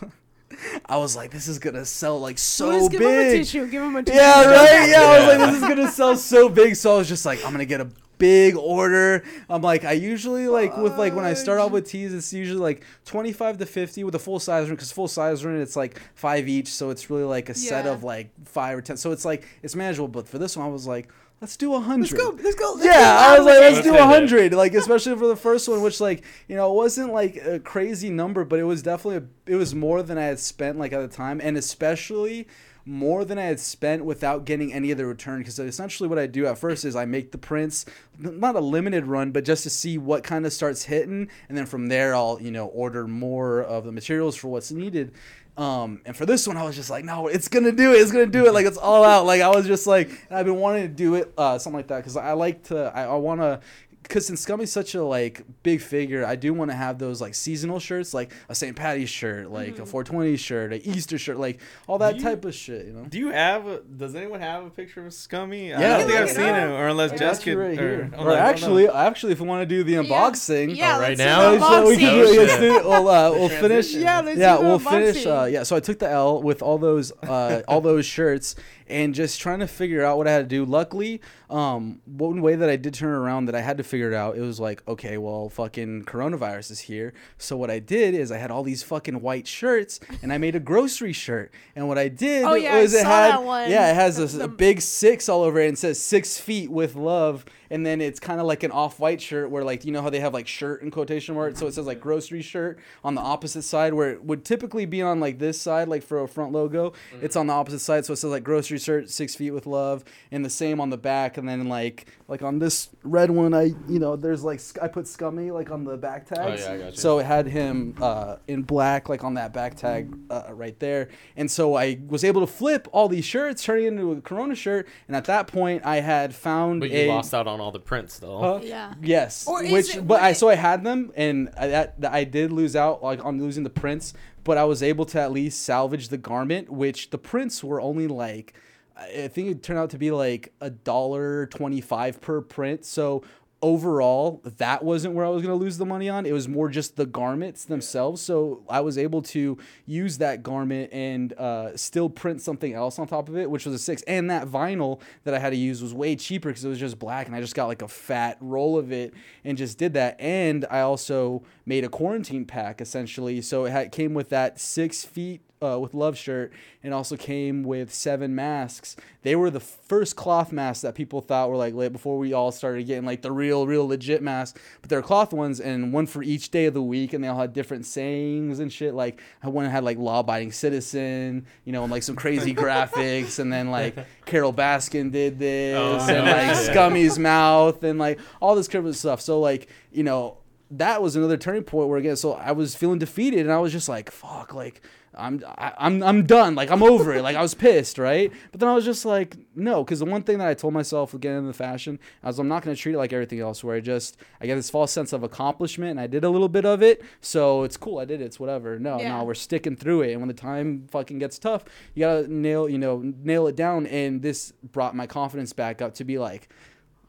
I was like, this is gonna sell like so Louis, give him a tissue. Give him a tissue. Yeah, right. Yeah, I was like, this is gonna sell so big. So I was just like, I'm gonna get a big order. I'm like, I usually like with like when I start off with teas, it's usually like 25 to 50 with a full size run because full size run it's like five each, so it's really like a set of like five or ten. So it's like it's manageable. But for this one, I was like, let's do a hundred. Let's go. Let's go. Let's Yeah, go. I was like, let's Let's do a hundred. Like, especially for the first one, which like you know, it wasn't like a crazy number, but it was definitely a, it was more than I had spent like at the time, and especially more than I had spent without getting any of the return. Because essentially, what I do at first is I make the prints, not a limited run, but just to see what kind of starts hitting, and then from there, I'll you know order more of the materials for what's needed. Um, and for this one, I was just like, no, it's gonna do it. It's gonna do it. Like it's all out. Like I was just like, I've been wanting to do it, uh, something like that, because I like to. I, I want to. Because since Scummy's such a like big figure, I do want to have those like seasonal shirts, like a St. Patty's shirt, like a 420 shirt, a Easter shirt, like all that you- type of shit. You know. Do you have? A, does anyone have a picture of Scummy? Yeah. I don't think I've seen up. it, or unless I Jess got you could. right or, here. Or like, I don't actually, actually, if we want to do the unboxing, Yeah, Oh, right let's do now? the Uh, so we can unboxing. do, let's shit. do it. We'll, uh, we'll finish. Yeah, let's yeah, do the we'll finish. Uh, yeah, so I took the L with all those, uh, all those shirts, and just trying to figure out what I had to do. Luckily, um, one way that I did turn around that I had to figure it out, it was like, okay, well, fucking coronavirus is here. So what I did is I had all these fucking white shirts, and I made a grocery shirt. And what I did Oh, yeah, I was it saw had, yeah, it has a, a big six all over it, and says six feet with love. And then it's kind of like an off-white shirt where, like, you know how they have like shirt in quotation marks, so it says like grocery shirt on the opposite side, where it would typically be on like this side, like for a front logo. It's on the opposite side, so it says like grocery shirt, six feet with love, and the same on the back. And then like like on this red one, I you know there's like I put scummy like on the back tags. yeah, I got you. So it had him uh, in black, like on that back tag uh, right there. And so I was able to flip all these shirts, turning it into a Corona shirt. And at that point, I had found But you a. lost out on all the prints though. Huh? Yeah. Yes. Or is Which, it- but I so I had them, and I, that, that I did lose out like on losing the prints, but I was able to at least salvage the garment, which the prints were only like. I think it turned out to be like a dollar twenty five per print. So overall, that wasn't where I was gonna lose the money on. It was more just the garments themselves. So I was able to use that garment and uh, still print something else on top of it, which was a six. And that vinyl that I had to use was way cheaper because it was just black, and I just got like a fat roll of it and just did that. And I also made a quarantine pack essentially. So it had, came with that six feet uh, with love shirt and also came with seven masks. They were the first cloth masks that people thought were like lit before we all started getting like the real, real legit masks. But they're cloth ones and one for each day of the week, and they all had different sayings and shit. Like I one had like law-abiding citizen, you know, and like some crazy graphics, and then like Carole Baskin did this, Oh, and like yeah. Scummy's mouth, and like all this kind of stuff. So like you know that was another turning point where again, so I was feeling defeated, and I was just like, fuck, like I'm I, I'm I'm done, like I'm over it, like I was pissed, right? But then I was just like, no, because the one thing that I told myself again in the fashion, I was I'm not gonna treat it like everything else, where I just I get this false sense of accomplishment, and I did a little bit of it, so it's cool, I did it, it's whatever. No, Yeah. no, we're sticking through it, and when the time fucking gets tough, you gotta nail, you know, nail it down, and this brought my confidence back up to be like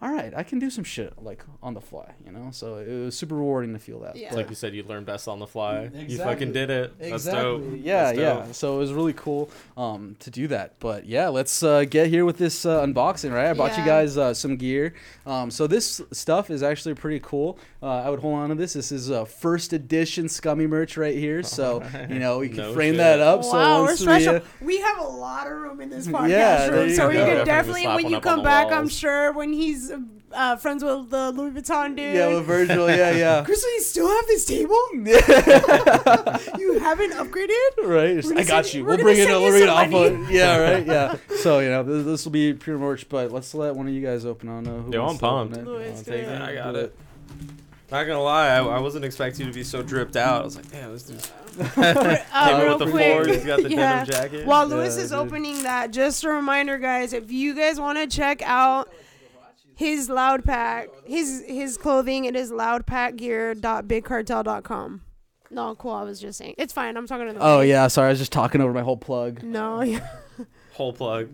all right, I can do some shit like on the fly, you know. So it was super rewarding to feel that. Yeah. It's like you said, you learned best on the fly. You fucking did it. That's dope. Yeah, That's yeah. So it was really cool um, to do that. But yeah, let's uh, get here with this uh, unboxing, right? I brought you guys uh, some gear. Um, so this stuff is actually pretty cool. Uh, I would hold on to this. This is a first edition Scummy merch right here. So you know we can No frame shit. that up. wow, so we're once we, special. uh, We have a lot of room in this podcast Yeah, room, so we can Definitely definitely, when you come back, I'm sure when he's uh, friends with the Louis Vuitton dude. yeah, with Virgil. Yeah, yeah. Krystal, you still have this table? you haven't upgraded? right? I gonna got send- you. we're We'll bring it. send We'll bring it off. Of, yeah, right. Yeah. So you know this, this will be pure merch, but let's let one of you guys open on. Uh, who Yo, I'm to open pumped. it? Louis, I'll it. Yeah, I got it. Not gonna lie, I, I wasn't expecting you to be so dripped out. I was like, damn, this dude's Uh, came in real with the quick. fours. He's got the Yeah. denim jacket. While Lewis Yeah, is dude. opening that, just a reminder, guys, if you guys want to check out his loud pack, his his clothing, it is loudpackgear.bigcartel.com. No, cool. I was just saying. It's fine. I'm talking to the Oh mic. yeah, sorry, I was just talking over my whole plug. No, yeah. Whole plug.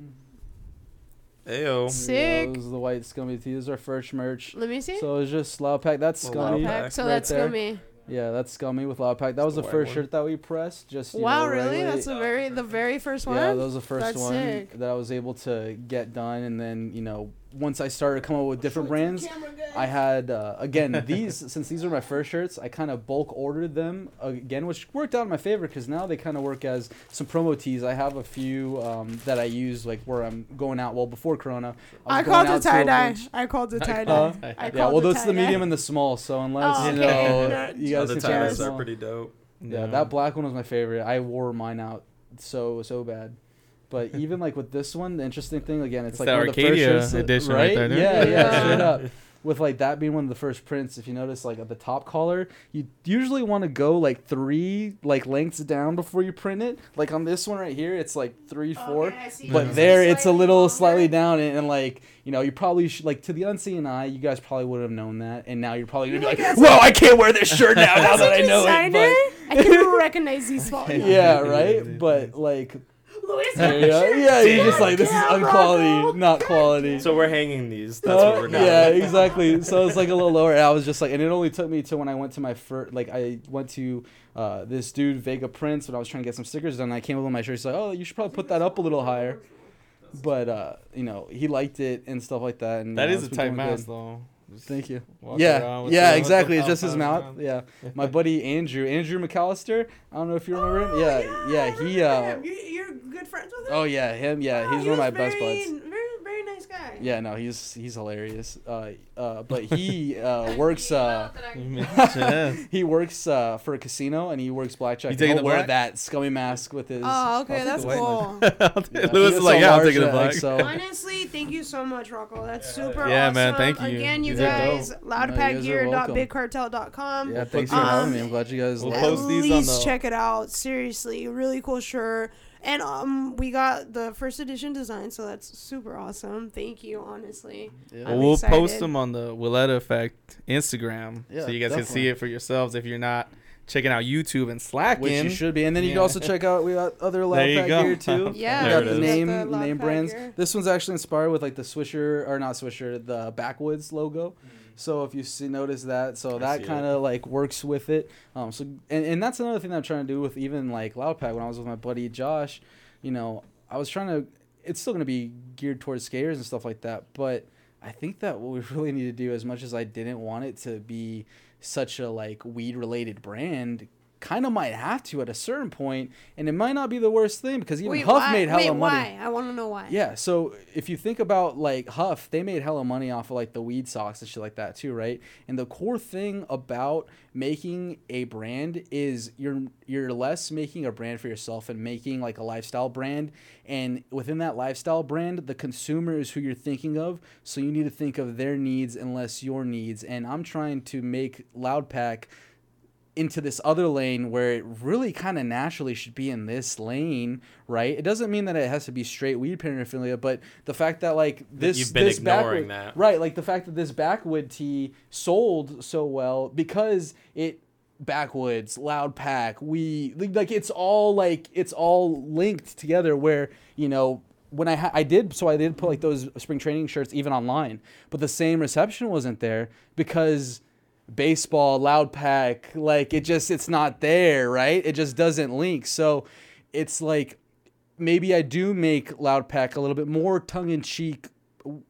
Ayo. Sick. Those are the white scummy tees. Those are first merch. Let me see. So it's just loud pack. That's Well, Loud scummy. Pack. pack. So right that's there. scummy. Yeah, that's Scummy with Loud Pack. That was the the first one. shirt that we pressed. Just you Wow, know, really? regularly. That's the very the very first one. Yeah, that was the first That's one sick. that I was able to get done, and then you know once I started coming up with different brands, I had uh, again these since these are my first shirts, I kind of bulk ordered them again, which worked out in my favor because now they kind of work as some promo tees. I have a few um, that I use like where I'm going out. Well, before Corona, I was going called out it tie dye. I called it tie dye. I Yeah, well, those are the medium and the small. So unless Oh, you know, No, you Oh, guys the can tie try tires dyes are pretty dope. Yeah, that black one was my favorite. I wore mine out so so bad. But even like with this one, the interesting thing again, it's, It's like that one of the first Arcadia edition right there. Yeah, yeah, Yeah. straight up. With like that being one of the first prints, if you notice, like at the top collar, you usually want to go like three like lengths down before you print it. Like on this one right here, it's like three, four. Okay, But Mhm. there, it's a little longer. slightly down, and, and like you know, you probably should like to the unseen eye, you guys probably would have known that, and now you're probably gonna be like, That's "Whoa, I can't wear this shirt now, now that I a know it." designer, But I can recognize these fonts. yeah, right. But like, Louis yeah, yeah, yeah, you're just like, this is unquality, not quality. So we're hanging these. That's Uh, what we're doing. yeah, exactly. So it's like a little lower. And I was just like, and it only took me to when I went to my first, like I went to uh, this dude Vega Prince when I was trying to get some stickers done. And I came up with my shirt. He's like, oh, you should probably put that up a little higher. But uh, you know, he liked it and stuff like that. And That you know, is a it's tight mask good. though. Just Thank you. Yeah, yeah, exactly. It's just his mouth mouth. around. Yeah, my buddy Andrew, Andrew McAllister. I don't know if you remember him. Yeah, yeah, he. uh You, you're good friends with him. Oh yeah, him. Yeah, Wow, he's he one of my was best buds. Very, very nice guy. Yeah, no, he's he's hilarious. Uh, uh, but he uh, works. Uh, he works uh, for a casino and he works blackjack. You taking he'll the wear black? that scummy mask with his. Oh, okay, that's cool. Yeah, Lewis is like, yeah, I'm taking the black. So, Honestly, thank you so much, Rocco. That's super awesome. Yeah, awesome. man, thank you. Again, you These are guys, No, you guys are welcome. loudpackgear.bigcartel.com. yeah, thanks for Um, having me. I'm glad you guys. we'll like At post these on least the- check it out. Seriously, really cool shirt. And um, we got the first edition design, so that's super awesome. Thank you, honestly. Yeah. Well, we'll post them on the Willetta Effect Instagram, Yeah, so you guys can see it for yourselves if you're not checking out YouTube and Slack, Which you should be, and then you can also check out we got other loud There pack go. gear too. Yeah, we got it the is. name the name brands. gear. This one's actually inspired with like the Swisher or not Swisher, the Backwoods logo. So if you see notice that, so I that kind of like works with it. Um, so and, and that's another thing that I'm trying to do with even like Loudpack. When I was with my buddy Josh, you know, I was trying to. It's still gonna be geared towards skaters and stuff like that, but I think that what we really need to do, as much as I didn't want it to be such a like weed related brand, kind of might have to at a certain point, and it might not be the worst thing because even Wait, HUF why? made hella Wait, money. why? I want to know why. Yeah, so if you think about like HUF, they made hella money off of like the weed socks and shit like that too, right? And the core thing about making a brand is you're you're less making a brand for yourself and making like a lifestyle brand. And within that lifestyle brand, the consumer is who you're thinking of. So you need to think of their needs and less your needs. And I'm trying to make Loudpack into this other lane where it really kind of naturally should be in this lane, right? It doesn't mean that it has to be straight weed paraphernalia, but the fact that like this you've been this ignoring backwood- that. right? Like the fact that this backwood tea sold so well because it backwoods loud pack we like- it's all like it's all linked together where you know when I ha- I did so I did put like those spring training shirts even online, but the same reception wasn't there because baseball loud pack like it just it's not there right? It just doesn't link. So it's like maybe i do make loud pack a little bit more tongue-in-cheek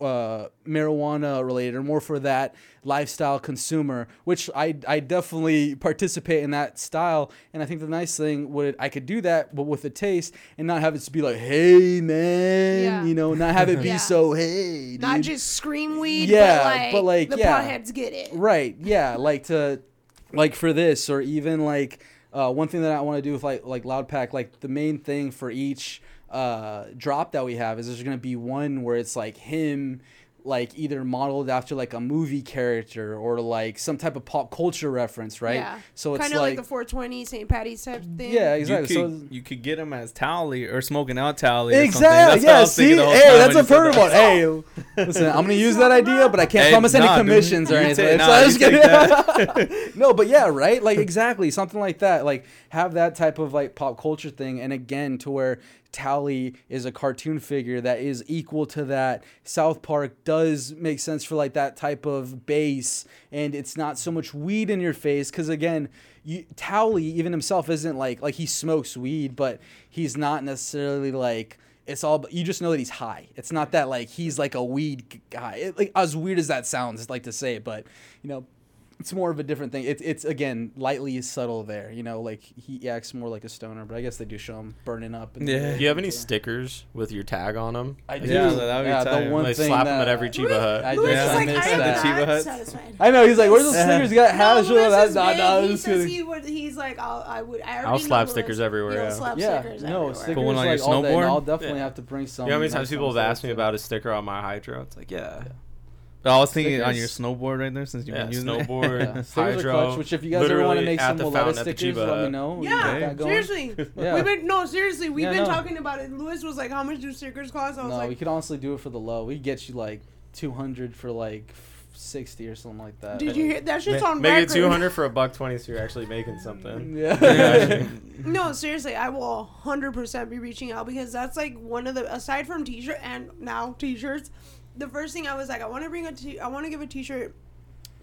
uh, marijuana related or more for that lifestyle consumer which I, I definitely participate in that style and i think the nice thing would i could do that but with a taste and not have it to be like hey man Yeah. you know not have it be Yeah. so hey Not just scream weed, Yeah, but like, but, like, the yeah. potheads get it. Right. Yeah. Like to, like for this, or even like uh, one thing that I want to do with like like Loudpack, like the main thing for each uh, drop that we have is there's gonna be one where it's like him. Like either modeled after like a movie character or like some type of pop culture reference, right? Yeah. So it's Kind of like, like, the 420 St. Patty's type thing. yeah, You exactly. could, so you could get him as Towelie or smoking out Towelie. or something. Exactly. That's Yeah. See, hey, that's a perfect one. Hey, listen, I'm gonna use that idea, but I can't Hey, promise any nah, dude. commissions or anything. take- So nah, I you was take kidding. no, but yeah, right. Like exactly something like that. Like have that type of like pop culture thing, and again, to where Towelie is a cartoon figure that is equal to that. South Park does make sense for like that type of base, and it's not so much weed in your face because again, you, Towelie even himself isn't like like he smokes weed, but he's not necessarily like it's all you just know that he's high. It's not that like he's like a weed guy. It, like as weird as that sounds, like to say but you know, it's more of a different thing. It's it's again lightly subtle there. You know, like he acts more like a stoner, but I guess they do show him burning up. and- Yeah. Do you have any stickers with your tag on them? I do. Yeah, that'd be yeah, tight. the one They thing slap that, them at every Cheba Hut. I Louis just is Yeah. like, missed I that. The Chiba not satisfied. I know he's like, "Where's the stickers? You got No, hash? Louis That's is not. big. No, he says he would. He's like, I'll, I would. I I'll slap stickers everywhere, yeah. slap yeah. stickers No everywhere. stickers Put one on like your all day. snowboard? I'll definitely have to bring some. You know how many times people have asked me about a sticker on my Hydro? It's like, yeah. Oh, I was thinking on your snowboard right there since you've Yeah, been using it. snowboard, Yeah. Stickers are Hydro. clutch, which if you guys ever want to make some the Willetta fountain at the stickers, let me know. Yeah, get seriously. Yeah. We've been no seriously. We've Yeah, been no. talking about it. Lewis was like, "How much do stickers cost?" I was No, we like, could honestly do it for the low. We could get you like 200 for like 60 or something like that. "Did you hear that shit's Ma- on Make it 200 for a buck 20 so you're actually making something. Yeah. No, seriously, I will 100% be reaching out because that's like one of the aside from t-shirt and now t-shirts, the first thing I was like I want to bring a t I want to give a t-shirt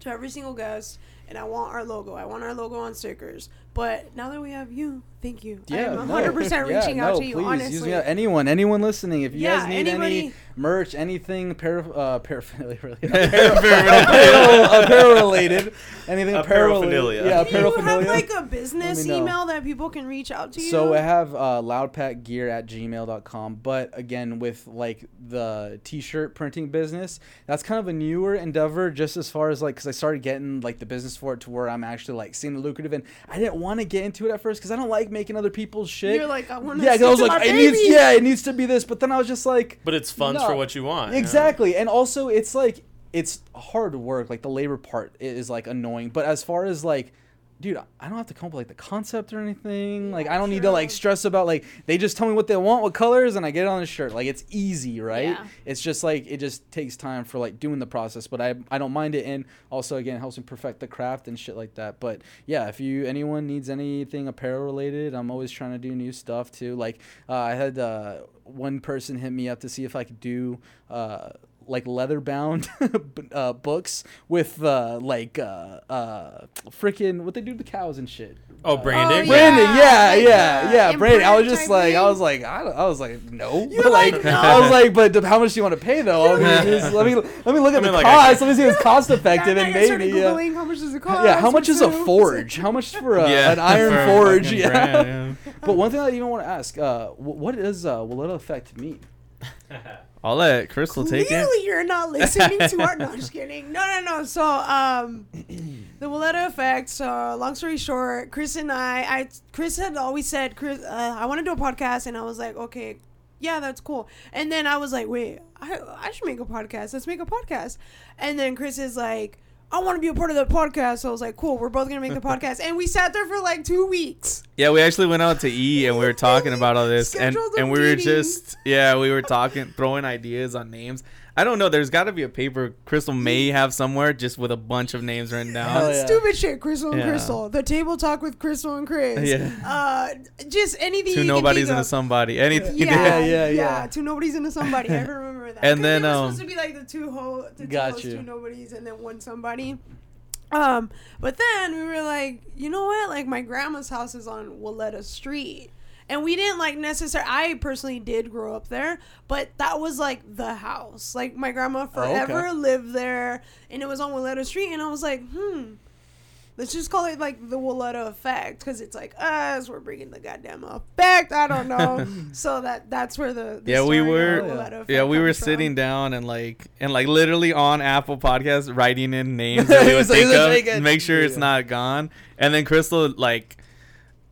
to every single guest and I want our logo. I want our logo on stickers. But now that we have you, thank you. Yeah, I'm no. 100% Yeah, reaching no, out to you please, use honestly. me out. Anyone, anyone listening, if you Yeah, guys need anybody- any merch, anything para, uh, paraphernalia, really, Paraphernalia. apparel, apparel related, anything apparel, Apparelphilia. yeah, Do you have like a business Let me know. email that people can reach out to you? So I have uh, loudpackgear at gmail.com. But again, with like the t-shirt printing business, that's kind of a newer endeavor just as far as like, because I started getting like the business for it to where I'm actually like seeing the lucrative. And I didn't want to get into it at first because I don't like making other people's shit. You're like I want to yeah, 'cause I was like, it needs, yeah, it needs to be this. But then I was just like, But it's fun No. for what you want. you know? Exactly. And also it's like it's hard work. Like the labor part is like annoying. But as far as like dude, I don't have to come up with like the concept or anything. Like I don't need to like stress about like they just tell me what they want, what colors, and I get it on a shirt. Like it's easy, right? Yeah. It's just like it just takes time for like doing the process, but I I don't mind it and also again it helps me perfect the craft and shit like that. But yeah, if you anyone needs anything apparel related, I'm always trying to do new stuff too. Like uh, I had uh, one person hit me up to see if I could do uh like leather bound uh, books with uh like uh uh freaking what they do to the cows and shit. Oh, Uh, branding? Oh, Brandon, yeah, like, yeah, uh, yeah, Brandon. I was just type like, I was like, I, don't- I was like, no. You're But, like, no. I was like, but how much do you want to pay though? I mean, just, let me let me look at I mean, the like, I cost. Let me see if it's cost effective, Yeah, and now you started maybe yeah. How much does it cost? Yeah, how much is a forge? How much for a, Yeah, an iron for forge? fucking Yeah. brand, yeah. But one thing I even want to ask, uh, wh- what does uh, Willetta effect mean? I'll let Krystal take it. Clearly, you're not listening to our. No, I'm just kidding. No, no, no. So, um, the Willetta effect. So, long story short, Chris and I, I, Chris had always said, Chris, uh, I want to do a podcast, and I was like, okay, yeah, that's cool. And then I was like, wait, I, I should make a podcast. Let's make a podcast. And then Chris is like. I want to be a part of the podcast. So I was like, cool, we're both going to make the podcast. And we sat there for like two weeks. Yeah, we actually went out to eat and we were talking about all this, and and we were just yeah, we were talking, throwing ideas on names. I don't know. There's got to be a paper Krystal may have somewhere just with a bunch of names written Hell down. yeah. Stupid shit, Krystal and Yeah. Krystal. The table talk with Krystal and Chris. Yeah. Uh, just anything. Two you nobodies can think into of. somebody. Anything. Yeah, Yeah, yeah, yeah, yeah, yeah. Two nobodies into somebody. I remember that. And 'Cause then, it was um, supposed to be like the two ho, the two Got hosts, you. two nobodies, and then one somebody. Um, but then we were like, you know what? Like my grandma's house is on Willetta Street. And we didn't like necessarily. I personally did grow up there, but that was like the house. Like my grandma Oh, okay. forever lived there, and it was on Willetta Street. And I was like, hmm, let's just call it like the Willetta effect because it's like us. We're bringing the goddamn effect. I don't know. so that that's where the, the Yeah, we were- the Yeah. Willetta effect Yeah, we were comes from. sitting down and like and like literally on Apple Podcasts writing in names that we would He's like, think "Let's of, make it." make sure it's not gone. And then Krystal like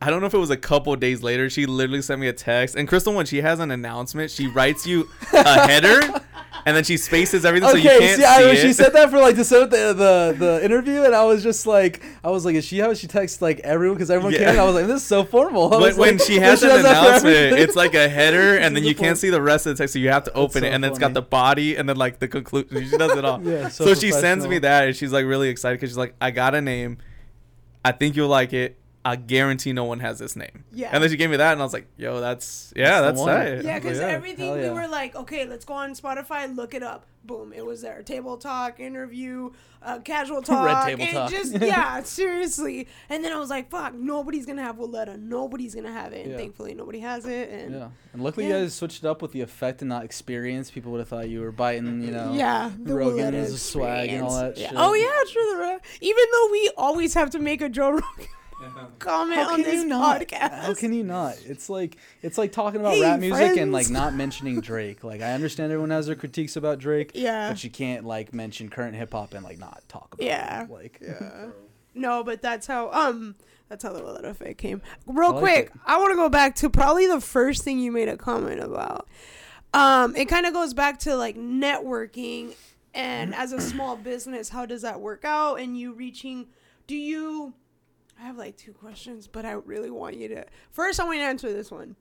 I don't know if it was a couple days later, she literally sent me a text. And Krystal, when she has an announcement, she writes you a header and then she spaces everything so you can't see, I, see she said that for like to set up the, the the interview, and I was just like, I was like, is she how she texts like everyone because everyone Yeah. can? I was like, this is so formal. I When, when she has she an for announcement, it's like a header, and then you can't see the rest of the text, so you have to open so it, and then it's got the body, and then like the conclusion. She does it all. Yeah, so so she sends me that, and she's like really excited because she's like, I got a name. I think you'll like it. I guarantee no one has this name. Yeah. And then she gave me that, and I was like, yo, that's yeah, That's the that's tight. Yeah, because Yeah, everything hell we were like, okay, let's go on Spotify, look it up. Boom, it was there. Table talk, interview, uh, casual talk. Red Table it Talk. Just yeah, seriously. And then I was like, fuck, nobody's gonna have Willetta. Nobody's gonna have it. And Yeah. thankfully, nobody has it. And Yeah, and luckily Yeah. you guys switched it up with the effect and not experience. People would have thought you were biting, you know. yeah, the Rogan is a swag and all that Yeah. shit. Oh yeah, true. Even though we always have to make a Joe Rogan comment How on can this you not? podcast. How can you not? It's like it's like talking about Hey, rap music and like not mentioning Drake. Like I understand everyone has their critiques about Drake, Yeah. but you can't like mention current hip hop and like not talk about Yeah. it. Like Yeah. No, but that's how um that's how the Willetta effect came. Real I like quick, it. I want to go back to probably the first thing you made a comment about. Um, it kind of goes back to like networking and as a small business, how does that work out? And you reaching, do you? I have like two questions, but I really want you to. First, I want you to answer this one.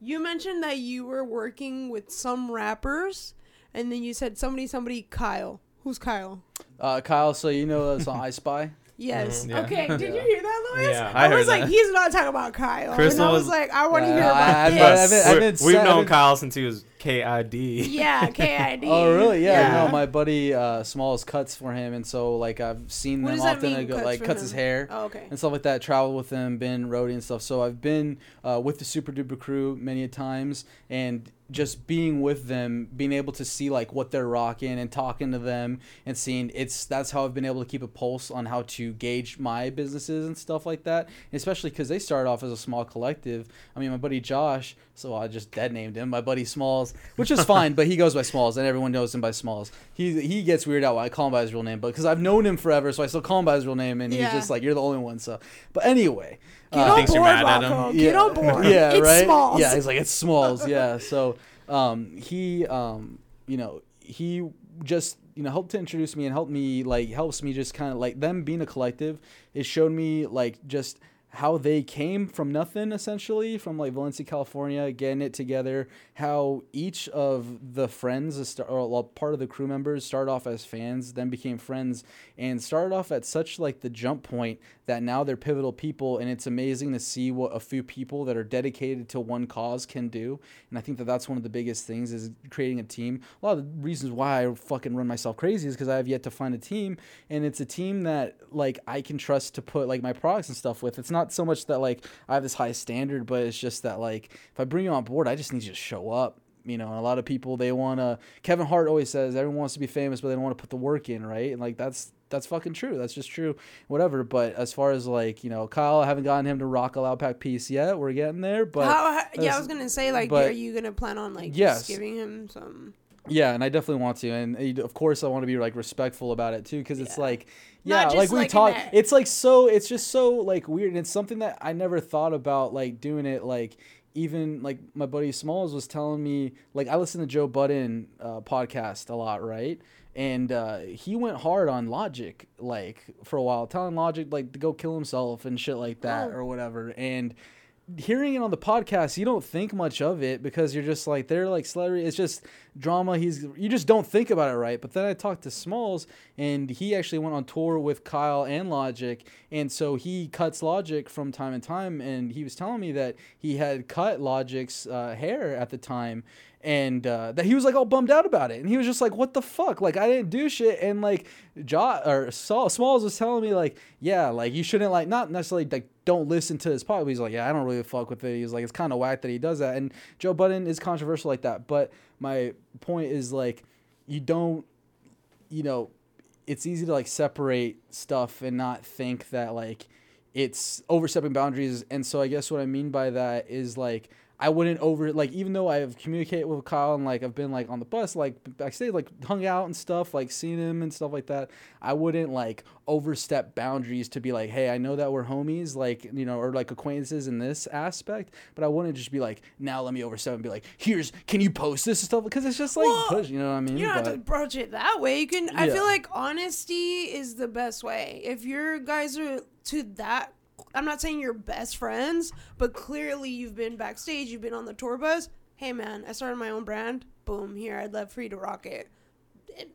You mentioned that you were working with some rappers, and then you said somebody, somebody, Kyle. Who's Kyle? uh, Kyle, so you know that's on I Spy. Yes. Mhm, yeah. Okay. Did you hear that, Louis? Yeah. I, I was heard like, that. he's not talking about Kyle. Krystal and I was, was- like, I want to Yeah, hear about I- I- this. I- I've been- I've We're- been We've sad- known Kyle since he was KID. yeah, KID. Oh really? Yeah. Yeah. No, my buddy uh, Smalls cuts for him, and so like I've seen What them does that often. mean, go, cuts like for cuts his hair. Oh, okay. and stuff like that. Traveled with them, been roadie and stuff. So I've been uh, with the Super Duper crew many a times, and just being with them, being able to see like what they're rocking and talking to them and seeing it's that's how I've been able to keep a pulse on how to gauge my businesses and stuff like that. Especially because they started off as a small collective. I mean, my buddy Josh, so I just dead named him. My buddy Smalls, which is fine, but he goes by Smalls, and everyone knows him by Smalls. He he gets weirded out when I call him by his real name, but because I've known him forever, so I still call him by his real name, and Yeah. he's just like you're the only one. So, but anyway. Get uh, on thinks board, you're mad at him. Rocco. Get on board. Yeah, it's right. Smalls. Yeah, he's like it's Smalls. Yeah, so um, he um, you know he just you know helped to introduce me and helped me like helps me just kind of like them being a collective. It showed me like just how they came from nothing essentially from like Valencia, California, getting it together. How each of the friends, or part of the crew members, started off as fans, then became friends, and started off at such like the jump point that now they're pivotal people, and it's amazing to see what a few people that are dedicated to one cause can do. And I think that that's one of the biggest things is creating a team. A lot of the reasons why I fucking run myself crazy is because I have yet to find a team, and it's a team that like I can trust to put like my products and stuff with. It's not so much that like I have this high standard, but it's just that like if I bring you on board, I just need you to show up. You know, and a lot of people they want to. Kevin Hart always says everyone wants to be famous, but they don't want to put the work in, right? And like that's that's fucking true. That's just true. Whatever. But as far as like you know, Kyle, I haven't gotten him to rock a loud pack piece yet. We're getting there, but How, yeah, I was gonna say like, but- are you gonna plan on like Yes. giving him some? Yeah, and I definitely want to, and of course I want to be like respectful about it too, because it's like, yeah, like we like, talk. that- It's like so. It's just so like weird, and it's something that I never thought about like doing it. Like even like my buddy Smalls was telling me, like I listen to Joe Budden uh, podcast a lot, right? And uh, he went hard on Logic like for a while, telling Logic like to go kill himself and shit like that Oh. or whatever, and hearing it on the podcast, you don't think much of it because you're just like they're like celebrity. It's just drama. He's you just don't think about it right. But then I talked to Smalls, and he actually went on tour with Kyle and Logic, and so he cuts Logic from time to time. And he was telling me that he had cut Logic's uh, hair at the time. And uh, that he was like all bummed out about it, and he was just like, "What the fuck? Like I didn't do shit." And like, Jo or Saul Smalls was telling me like, "Yeah, like you shouldn't like not necessarily like don't listen to his podcast." He's like, "Yeah, I don't really fuck with it." He's like, "It's kind of whack that he does that." And Joe Budden is controversial like that, but my point is like, you don't, you know, it's easy to like separate stuff and not think that like it's overstepping boundaries. And so I guess what I mean by that is like I wouldn't over like even though I've communicated with Kyle and like I've been like on the bus like backstage like hung out and stuff like seen him and stuff like that I wouldn't like overstep boundaries to be like hey I know that we're homies like you know or like acquaintances in this aspect but I wouldn't just be like now let me overstep and be like here's can you post this and stuff because it's just like Well, push you know what I mean You don't have to But- approach it that way. You can. I feel like honesty is the best way. If your guys are to that, I'm not saying you're best friends, but clearly you've been backstage. You've been on the tour bus. Hey man, I started my own brand. Boom, here. I'd love for you to rock it.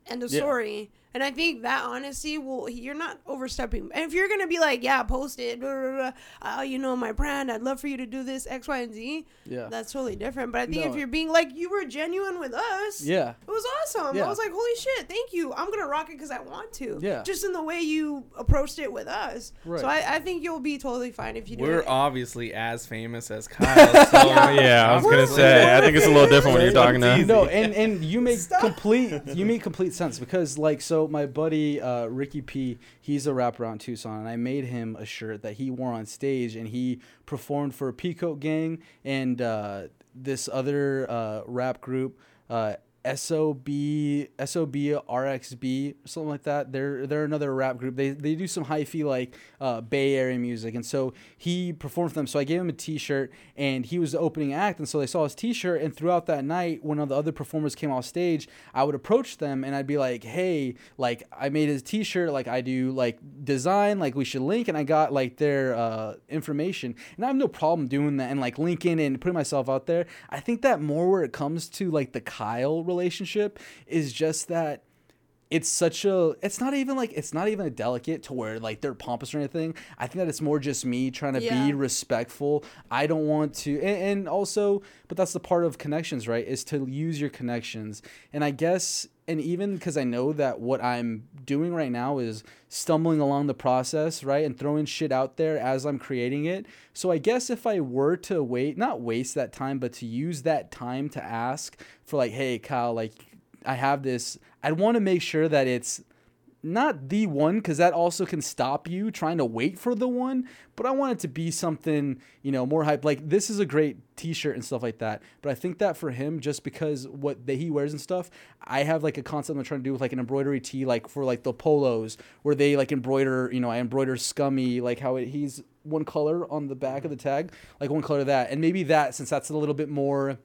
End of Yeah. story. And I think that honesty will, you're not overstepping. And if you're going to be like, yeah, post it, blah, blah, blah, uh, you know, my brand, I'd love for you to do this, X, Y, and Z, Yeah. that's totally different. But I think if you're being like, you were genuine with us, yeah. it was awesome. Yeah. I was like, holy shit, thank you. I'm going to rock it because I want to. Yeah. Just in the way you approached it with us. Right. So I, I think you'll be totally fine if you do We're it. obviously as famous as Kyle. So yeah, I was gonna say. I think it's a little different when you're talking to. Easy. no, and and you make complete you make complete sense because like so my buddy uh, Ricky P, he's a rapper in Tucson, and I made him a shirt that he wore on stage, and he performed for Peacoat Gang and uh, this other uh, rap group. Uh, SOB SOB RXB something like that. They're they're another rap group. They they do some hyphy like uh, Bay Area music, and so he performed for them. So I gave him a T-shirt, and he was the opening act, and so they saw his T-shirt. And throughout that night, when all the other performers came off stage, I would approach them and I'd be like, "Hey, like I made his T-shirt. Like I do like design. Like we should link." And I got like their uh, information, and I have no problem doing that and like linking and putting myself out there. I think that more where it comes to like the Kyle relationship is just that it's such a it's not even like it's not even a delicate to where like they're pompous or anything. I think that it's more just me trying to Yeah. be respectful. I don't want to and, and also but that's the part of connections right is to use your connections. And i guess and even because i know that what i'm doing right now is stumbling along the process right and throwing shit out there as i'm creating it. So i guess if i were to wait not waste that time but to use that time to ask for like hey kyle like I have this. I'd want to make sure that it's not the one because that also can stop you trying to wait for the one. But I want it to be something you know more hype. Like this is a great T-shirt and stuff like that. But I think that for him, just because what that he wears and stuff, I have like a concept I'm trying to do with like an embroidery tee, like for like the polos where they like embroider. You know, I embroider scummy, like how it, he's one color on the back of the tag, like one color of that, and maybe that since that's a little bit more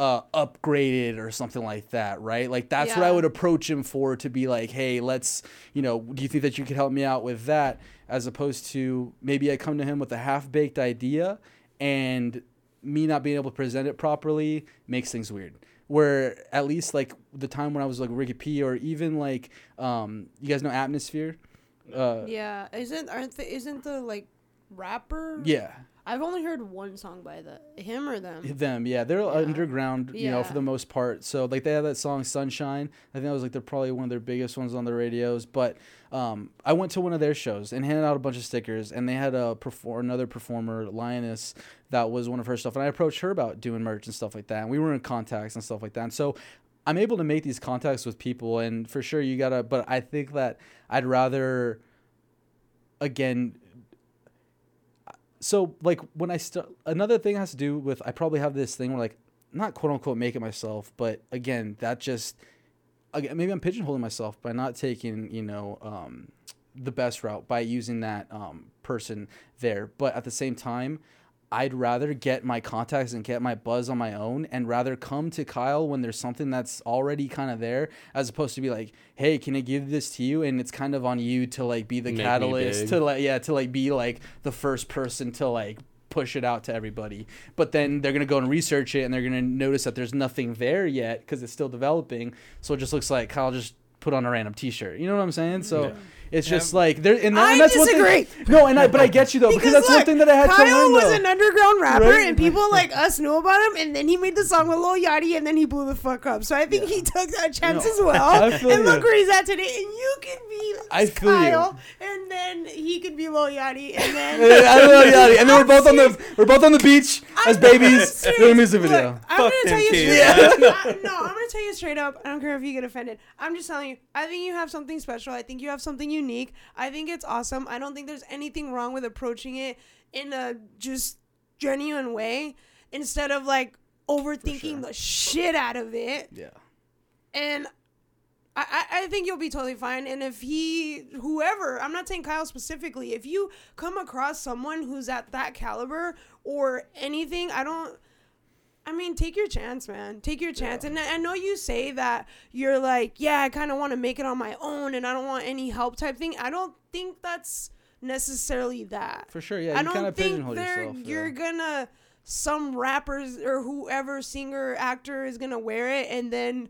uh, upgraded or something like that, right? Like that's what I would approach him for to be like, hey, let's, you know, do you think that you could help me out with that? As opposed to maybe I come to him with a half baked idea and me not being able to present it properly makes things weird. Where at least like the time when I was like Ricky P or even like, um, you guys know Atmosphere? Uh, Yeah, isn't aren't the, isn't the like rapper? yeah. I've only heard one song by the him or them. Them, yeah, they're underground, you know, for the most part. So like they have that song "Sunshine." I think that was like they're probably one of their biggest ones on the radios. But um, I went to one of their shows and handed out a bunch of stickers, and they had a perform another performer, Lioness, that was one of her stuff, and I approached her about doing merch and stuff like that, and we were in contacts and stuff like that. And so I'm able to make these contacts with people, and for sure you gotta. But I think that I'd rather, again, so like when I start another thing has to do with I probably have this thing where like not quote unquote make it myself, but again that just again maybe I'm pigeonholing myself by not taking you know um, the best route by using that um, person there, but at the same time. I'd rather get my contacts and get my buzz on my own and rather come to Kyle when there's something that's already kind of there as opposed to be like, hey, can I give this to you? And it's kind of on you to like be the Make catalyst to like yeah to like be like the first person to like push it out to everybody. But then they're gonna go and research it and they're gonna notice that there's nothing there yet because it's still developing. So it just looks like kyle just put on a random t-shirt. You know what i'm saying? So Yeah. It's just like there and, that, I and that's one disagree. thing no and i but i get you though because, that's one thing that i had Kyle to learn was though. an underground rapper, Right? and people like us knew about him. And then he made the song with Lil Yachty, and then he blew the fuck up. So I think he took that chance No, as well. I feel and look where he's at today. And you could be I feel you. Kyle, and then he could be Lil Yachty, and then Yeah, I don't know, yeah, and then we're I'm both on the we're both on the beach as I'm babies serious. doing a music Look, video. I'm Fuck gonna tell you straight man. up. I- no, I'm gonna tell you straight up. I don't care if you get offended. I'm just telling you. I think you have something special. I think you have something unique. I think it's awesome. I don't think there's anything wrong with approaching it in a just genuine way instead of like overthinking sure. the shit out of it. Yeah. And I, I I think you'll be totally fine. And if he, whoever, I'm not saying Kyle specifically, if you come across someone who's at that caliber or anything, I don't. I mean, take your chance, man. Take your chance. And I know you say that you're like, yeah, I kind of want to make it on my own and I don't want any help type thing. I don't think that's necessarily that. For sure, yeah. I you don't think they're yourself. you're yeah. gonna some rappers or whoever singer actor is gonna wear it and then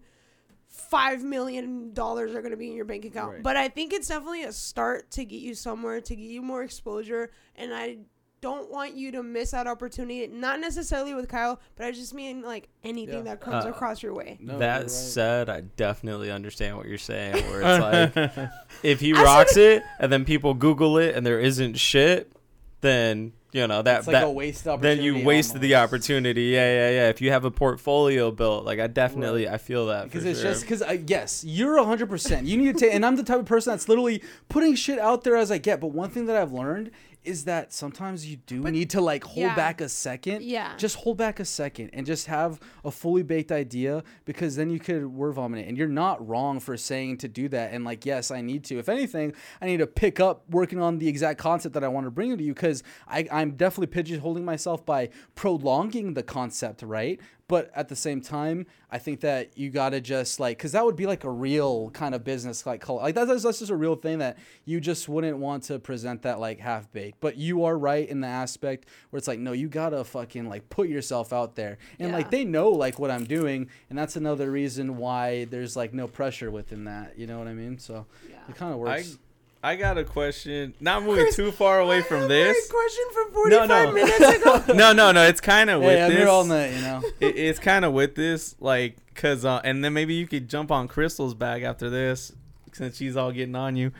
five million dollars are going to be in your bank account. Right. But I think it's definitely a start to get you somewhere, to get you more exposure. And I don't want you to miss that opportunity. Not necessarily with Kyle, but I just mean like anything Yeah. that comes Uh, across your way. No, that right. said, I definitely understand what you're saying. Where it's like, if he I said rocks it and then people Google it and there isn't shit, then you know that it's like that a waste then opportunity. you wasted the opportunity. Yeah, yeah, yeah. If you have a portfolio built, like I definitely I feel that because it's sure. just because I yes, you're hundred percent. You need to take, and I'm the type of person that's literally putting shit out there as I get. But one thing that I've learned is that sometimes you do need to like hold yeah. back a second. Yeah. Just hold back a second and just have a fully baked idea because then you could word vomit it. And you're not wrong for saying to do that. And like, yes, I need to. If anything, I need to pick up working on the exact concept that I want to bring to you because I'm definitely pigeonholing myself by prolonging the concept, right? But at the same time, I think that you gotta just like, cause that would be like a real kind of business like cult. Like that's, that's just a real thing that you just wouldn't want to present that like half baked. But you are right in the aspect where it's like, no, you gotta fucking like put yourself out there, and like they know like what I'm doing, and that's another reason why there's like no pressure within that. You know what I mean? So Yeah. it kind of works. I got a question. Not moving too far away I from have this. My question from No, 45 no. minutes ago. No, no, no. It's kind of with hey, I'm this. here all night, you know. it, it's kind of with this, like, cause, uh, and then maybe you could jump on Krystal's bag after this, since she's all getting on you.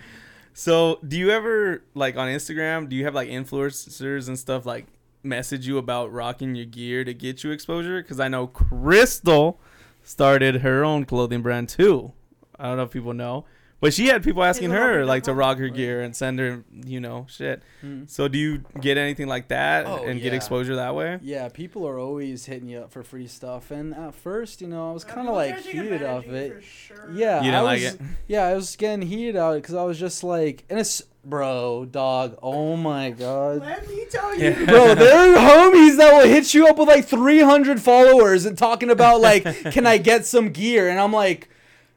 So, do you ever like on Instagram? Do you have like influencers and stuff like message you about rocking your gear to get you exposure? Because I know Crystal started her own clothing brand too. I don't know if people know, but she had people asking her like to rock her gear and send her, you know, shit. Hmm. So, do you get anything like that Oh, and get exposure that way? Yeah, people are always hitting you up for free stuff, and at first, you know, I was kind of like try to take heated off it. sure. Yeah, You I didn't like was, it? Yeah, I was getting heated out because I was just like, and it's bro, dog. Oh my god. Let me tell you. Bro, there are homies that will hit you up with like 300 followers and talking about like, can I get some gear? And I'm like,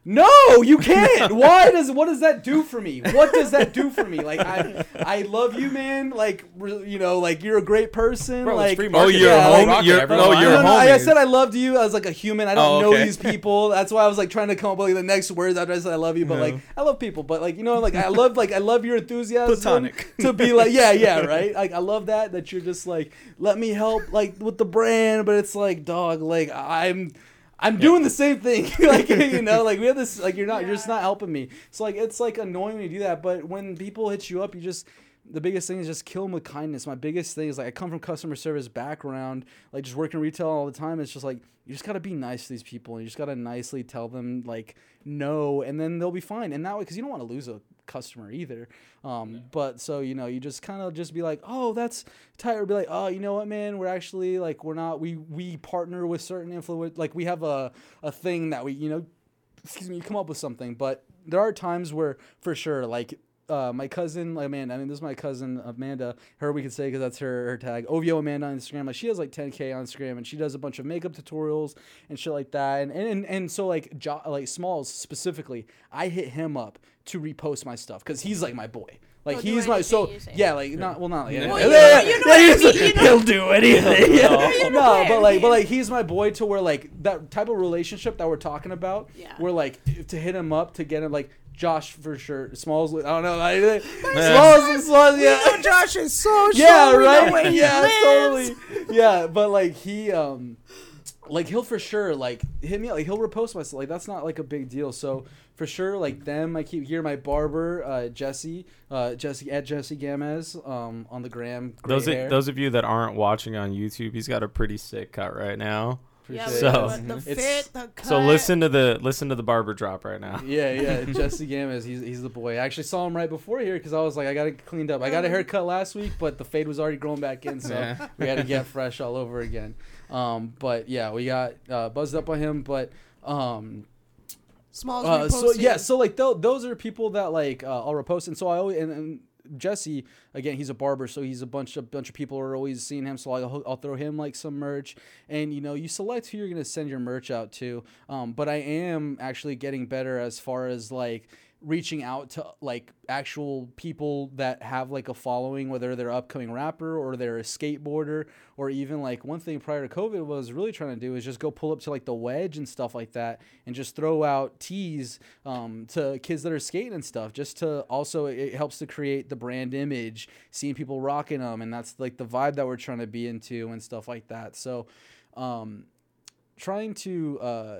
no, you can't. Why does what does that do for me? What does that do for me? Like I I love you, man. Like you know, like you're a great person. Bro, like free Oh, you're Yeah, home. rock it, You're, oh, you're no, not? no, I, I said I loved you as like a human. I don't Oh, know these people. That's why I was like trying to come up with like, the next words after I said I love you. But like I love people. But like you know, like I love like I love your enthusiasm Platonic. to be like yeah, yeah, right. Like I love that that you're just like let me help like with the brand, but it's like dog, like I'm. I'm doing the same thing, like you know, like we have this, like you're not, you're just not helping me. So like it's like annoying when you do that, but when people hit you up, you just the biggest thing is just kill them with kindness. My biggest thing is like I come from customer service background, like just working retail all the time. It's just like you just gotta be nice to these people, and you just gotta nicely tell them like no, and then they'll be fine. And that way, because you don't want to lose a customer either. Um, but so you know, you just kind of just be like, oh, that's tight, or be like, oh, you know what, man, we're actually like we're not we we partner with certain influence, like we have a a thing that we you know excuse me, you come up with something. But there are times where, for sure, like uh, my cousin Amanda. I mean, this is my cousin Amanda. Her we could say because that's her her tag. OVO Amanda on Instagram. Like she has like 10k on Instagram, and she does a bunch of makeup tutorials and shit like that. And and and so like jo- like Smalls specifically, I hit him up to repost my stuff because he's like my boy. Like He'll he's my so anything you say. yeah like not well not like Well, yeah, you know- you know yeah, what I mean, you know- he'll do anything. Yeah. you're no but like but like he's my boy to where like that type of relationship that we're talking about Yeah. where like to hit him up to get him like Josh for sure. Smalls I don't know like, Smalls Smalls We yeah know Josh is so yeah sure. We know right? where he yeah lives. totally. Yeah but like he um like he'll for sure like hit me up like he'll repost myself like that's not like a big deal so for sure like them i keep here. my barber uh jesse uh jesse at jesse gamez um on the gram Those hair. those of you that aren't watching on YouTube, he's got a pretty sick cut right now. Yeah, So- but the fit, the cut. So listen to the listen to the barber drop right now. Yeah, yeah, Jesse Gamez, he's he's the boy. I actually saw him right before here because I was like, I got it cleaned up. I got a haircut last week, but the fade was already growing back in, so Yeah. we had to get fresh all over again. Um, but yeah, we got uh, buzzed up on him, but um, Smalls uh, so yeah, so like th- those are people that like uh, I'll repost, and so I always and, and Jesse again, he's a barber, so he's a bunch of bunch of people are always seeing him, so I'll, I'll throw him like some merch, and you know you select who you're gonna send your merch out to. Um, but I am actually getting better as far as like reaching out to like actual people that have like a following, whether they're upcoming rapper or they're a skateboarder, or even like one thing prior to COVID was really trying to do is just go pull up to like the wedge and stuff like that, and just throw out tees um, to kids that are skating and stuff, just to also it helps to create the brand image, seeing people rocking them, and that's like the vibe that we're trying to be into and stuff like that. So, um, trying to uh,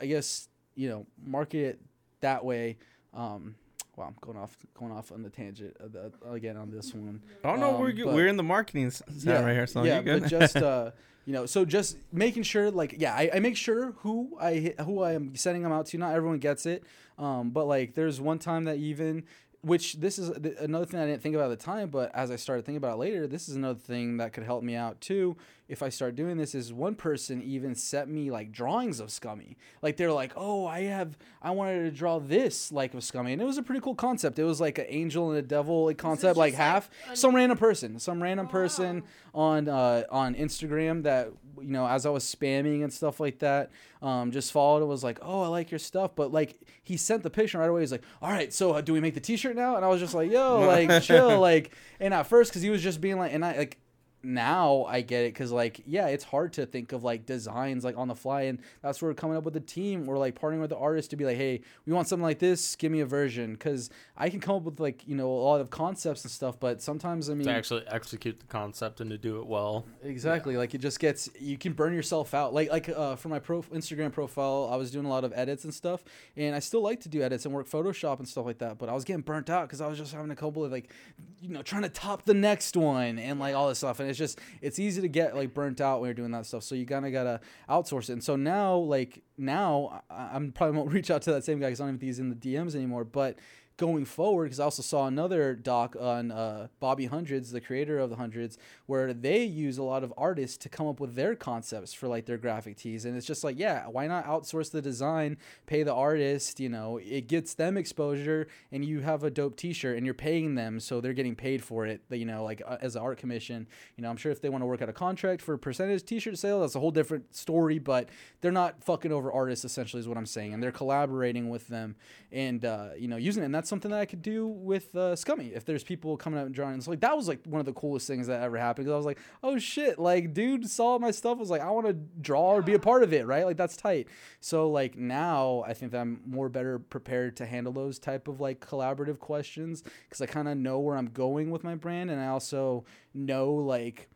I guess you know market it that way. Um, wow, I'm going off going off on the tangent of the, again on this one. I don't no, we're Um, but- we're in the marketing side right here, so yeah, good. but just uh, you know, so just making sure, like, yeah, I, I make sure who I hit- who I am sending them out to. Not everyone gets it, um, but like, there's one time that even. Which this is th- another thing I didn't think about at the time, but as I started thinking about it later, this is another thing that could help me out too. If I start doing this, is one person even sent me like drawings of Scummy. Like they're like, oh, I have, I wanted to draw this like of Scummy, and it was a pretty cool concept. It was like an angel and a devil like concept, like just, like, half. an- Some random person, some random person on uh, on Instagram that you know as I was spamming and stuff like that, um, just followed and was like, "Oh, I like your stuff," but like he sent the picture right away. He's like, "All right, so uh, do we make the T-shirt now?" And I was just like, "Yo, like chill," like. And at first, because he was just being like, and I like now I get it because like yeah, it's hard to think of like designs like on the fly, and that's where we're coming up with a team or like partnering with the artist to be like, hey, we want something like this, give me a version, because I can come up with like you know a lot of concepts and stuff, but sometimes I mean to actually execute the concept and to do it well. Exactly. Like it just gets you can burn yourself out. Like like uh, for my pro Instagram profile, I was doing a lot of edits and stuff, and I still like to do edits and work Photoshop and stuff like that. But I was getting burnt out because I was just having a couple of like, you know, trying to top the next one and like all this stuff. And it's just it's easy to get like burnt out when you're doing that stuff. So you kind of gotta outsource it. And so now like now I, I'm probably won't reach out to that same guy because I don't even think he's in the DMs anymore. But going forward because I also saw another doc on uh, Bobby Hundreds, the creator of the Hundreds, where they use a lot of artists to come up with their concepts for like their graphic tees, and it's just like, yeah, why not outsource the design, pay the artist, you know, it gets them exposure, and you have a dope T-shirt, and you're paying them, so they're getting paid for it, you know, like uh, as an art commission. You know, I'm sure if they want to work out a contract for a percentage T-shirt sale, that's a whole different story, but they're not fucking over artists essentially is what I'm saying, and they're collaborating with them, and uh, you know, using it, and that's something that I could do with uh, Scummy. If there's people coming out and drawing, so like that was like one of the coolest things that ever happened. Because I was like, oh shit, like dude saw my stuff, was like, I want to draw or be a part of it, right? Like that's tight. So like now I think that I'm more better prepared to handle those type of like collaborative questions because I kind of know where I'm going with my brand, and I also know like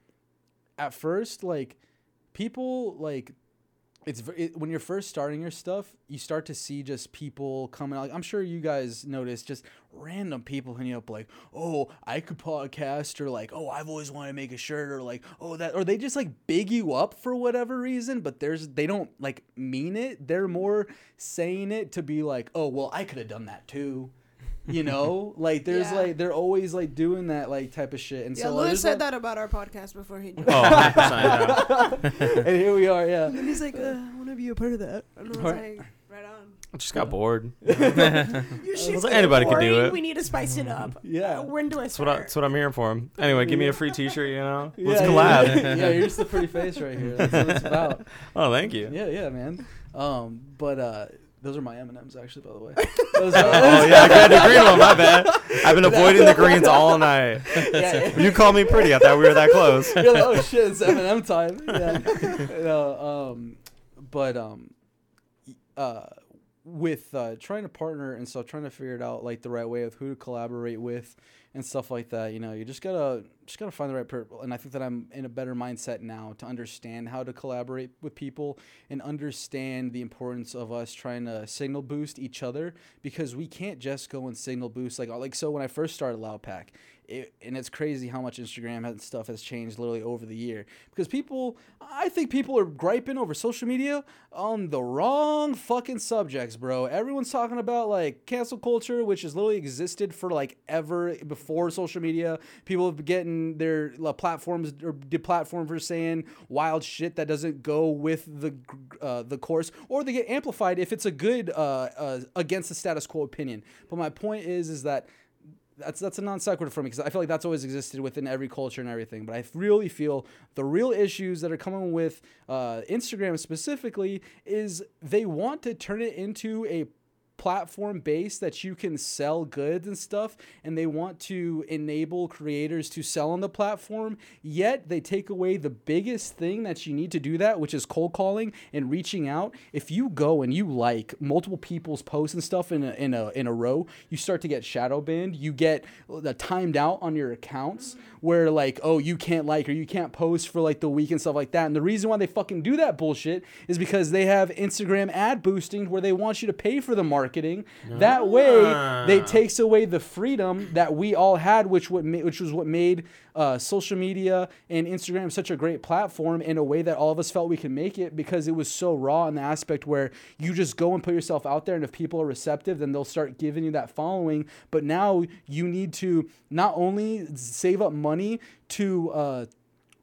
at first like people like it's it, when you're first starting your stuff, you start to see just people coming out. I'm sure you guys notice just random people hitting up like, "Oh, I could podcast," or like, "Oh, I've always wanted to make a shirt," or like, "Oh, that," or they just like big you up for whatever reason, but there's they don't like mean it. They're more saying it to be like, "Oh, well, I could have done that too." You know, like there's Yeah. like they're always like doing that like type of shit, and Yeah, so Lewis there's said a- that about our podcast before he. joined. Oh, 100%, yeah. and here we are, yeah. And he's like, uh, I want to be a part of that. And I was Right. like, right on. I just got bored. Your shit's like, anybody getting can do boring. it. We need to spice it up. Yeah. Uh, when do I That's what, I, start? that's what I'm here for. Anyway, give me a free T-shirt. You know, let's yeah, collab. Yeah, yeah, you're just a pretty face right here. That's what it's about. Oh, thank you. Yeah, yeah, man. Um, but uh, those are my M and M's actually, by the way. Those Oh yeah, I got the green one. My bad. I've been avoiding the greens all night. yeah. You called me pretty. I thought we were that close. You're like, oh shit, it's M and M time. Yeah. no, um, but um, y- uh, with uh, trying to partner and stuff, trying to figure it out like the right way of who to collaborate with and stuff like that. You know, you just gotta just gotta find the right people. And I think that I'm in a better mindset now to understand how to collaborate with people and understand the importance of us trying to signal boost each other because we can't just go and signal boost like like so when I first started Loud Pack. It, and it's crazy how much Instagram and stuff has changed literally over the year because people, I think people are griping over social media on the wrong fucking subjects, bro. Everyone's talking about like cancel culture, which has literally existed for like ever before social media. People have been getting their uh, platforms or deplatformed for saying wild shit that doesn't go with the uh, the course, or they get amplified if it's a good uh, uh, against the status quo opinion. But my point is, is that that's that's a non sequitur for me because I feel like that's always existed within every culture and everything. But I really feel the real issues that are coming with uh, Instagram specifically is they want to turn it into a platform based that you can sell goods and stuff and they want to enable creators to sell on the platform yet they take away the biggest thing that you need to do that which is cold calling and reaching out. If you go and you like multiple people's posts and stuff in a, in a in a row you start to get shadow banned. You get uh, the timed out on your accounts where like oh you can't like or you can't post for like the week and stuff like that. And the reason why they fucking do that bullshit is because they have Instagram ad boosting where they want you to pay for the marketing that way they Ah. takes away the freedom that we all had which what which was what made uh, social media and Instagram such a great platform in a way that all of us felt we could make it because it was so raw in the aspect where you just go and put yourself out there and if people are receptive then they'll start giving you that following but now you need to not only save up money to uh,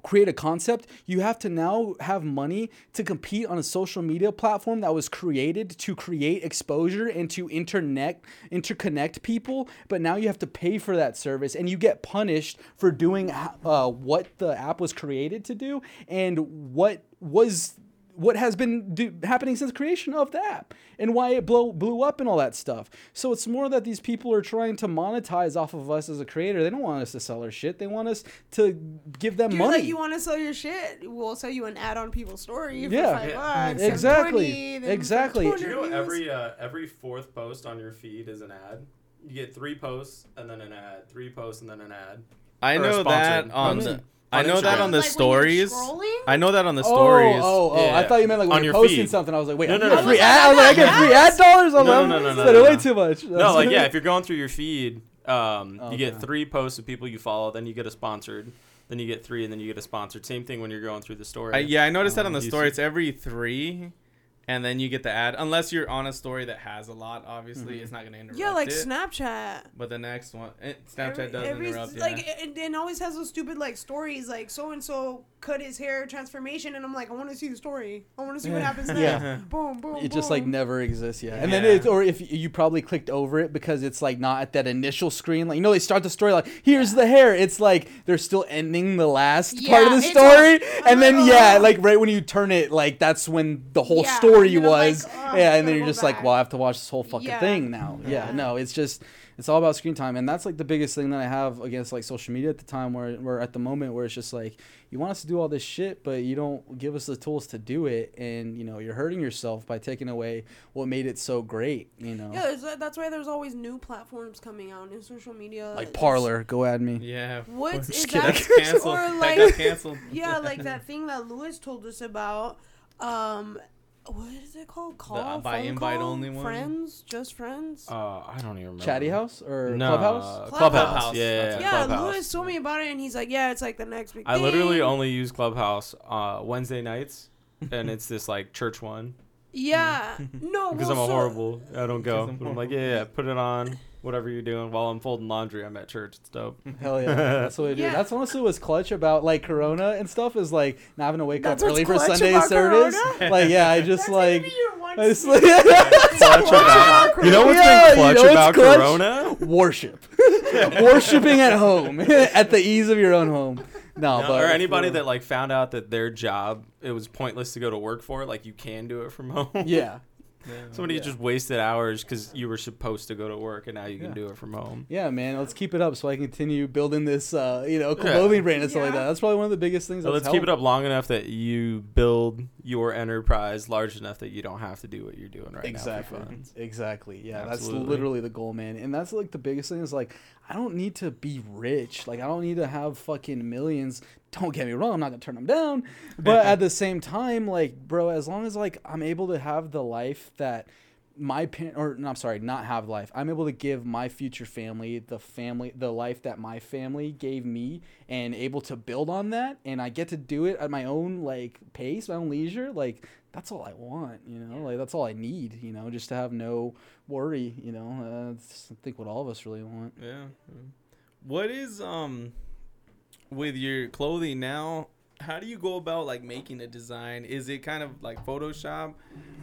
create a concept, you have to now have money to compete on a social media platform that was created to create exposure and to internet interconnect people. But now you have to pay for that service, and you get punished for doing uh, what the app was created to do and what was what has been do, happening since creation of the app and why it blow, blew up and all that stuff. So it's more that these people are trying to monetize off of us as a creator. They don't want us to sell our shit. They want us to give them Dude, money. like you want to sell your shit, we'll sell you an ad on people's story. For Yeah. five Yeah, bucks, exactly. 20, then for Exactly. Do you know views. every uh, every fourth post on your feed is an ad? You get three posts and then an ad, three posts and then an ad. I Or know that sponsored. on On the. The- I on know that on the Like stories. I know that on the Oh, stories. oh, oh! I Yeah. thought you meant like when On you're your posting feed. something. I was like, wait, No, I'm no, no. free ad. I was like, I get free ad dollars on No, them. no, no, no, Said no, way no. too much. No, like yeah, if you're going through your feed, um, you get Okay. three posts of people you follow, then you get a sponsored, then you get three, and then you get a sponsored. Same thing when you're going through the story. I, yeah, I noticed that on the Um, story. see- It's every three, and then you get the ad. Unless you're on a story that has a lot, obviously, Mm-hmm. it's not gonna interrupt Yeah, like it. Snapchat. But the next one, it, Snapchat Every- does every- interrupt. Like yeah. it, it always has those stupid like stories like so and so cut his hair transformation and I'm like I want to see the story. I want to see what happens next. Yeah. Boom, boom. it just like never exists yet. And then it's or if you probably clicked over it because it's like not at that initial screen. Like you know they start the story like here's the hair. It's like they're still ending the last part of the story. all- and then I'm yeah, like right when you turn it, like that's when the whole Yeah, story and then like, was. Yeah, and then you're go just like, well, I have to watch this whole fucking Yeah. thing now. Yeah. Yeah. no, it's just it's all about screen time, and that's like the biggest thing that I have against like social media at the time, where where at the moment where it's just like you want us to do all this shit, but you don't give us the tools to do it, and you know you're hurting yourself by taking away what made it so great. You know, Yeah, there's, that's why there's always new platforms coming out in social media. like It's- Parler, go at me. yeah. What Just is kidding. that? Canceled. Or that like got canceled. yeah, like that thing that Lewis told us about. Um, what is it called? Call uh, by phone invite call? only one? Friends, just friends. uh, I don't even remember. Chatty House or No, Clubhouse? Clubhouse. Clubhouse. Yeah, yeah, That's yeah, yeah, Clubhouse. Lewis told me about it, and he's like, "Yeah, it's like the next big." I literally only use Clubhouse uh, Wednesday nights, and it's this like church one Yeah, no, because well, I'm a so- horrible. I don't go. I'm But I'm like, yeah, yeah, put it on. Whatever you're doing while I'm folding laundry, I'm at church. It's dope. Hell yeah, that's what I do. Yeah. That's honestly what's clutch about like Corona and stuff is like not having to wake That's up early for Sunday service. Corona? Like yeah, I just That's like be your one I just like clutch about, you know what's Yeah, been you clutch know about clutch? Corona? worship, worshiping at home at the ease of your own home. No, No, but or anybody that like found out that their job it was pointless to go to work for, like you can do it from home. yeah. Somebody Yeah. just wasted hours because you were supposed to go to work and now you can Yeah. do it from home. Yeah, man, let's keep it up so I can continue building this, uh, you know, Yeah. clothing brand and stuff like that. That's probably one of the biggest things. So that's let's keep it up long enough that you build your enterprise large enough that you don't have to do what you're doing right exactly now for fun. exactly yeah Absolutely. that's literally the goal man and that's like the biggest thing is like i don't need to be rich. Like i don't need to have fucking millions. Don't get me wrong i'm not gonna turn them down. But at the same time like bro as long as like i'm able to have the life that my parent or no, I'm sorry, not have life. I'm able to give my future family the family the life that my family gave me and able to build on that. And I get to do it at my own like pace, my own leisure, like that's all I want, you know? Like that's all I need, you know, just to have no worry, you know. Uh, that's, I think what all of us really want. Yeah. What is um with your clothing now? How do you go about like making a design? Is it kind of like Photoshop,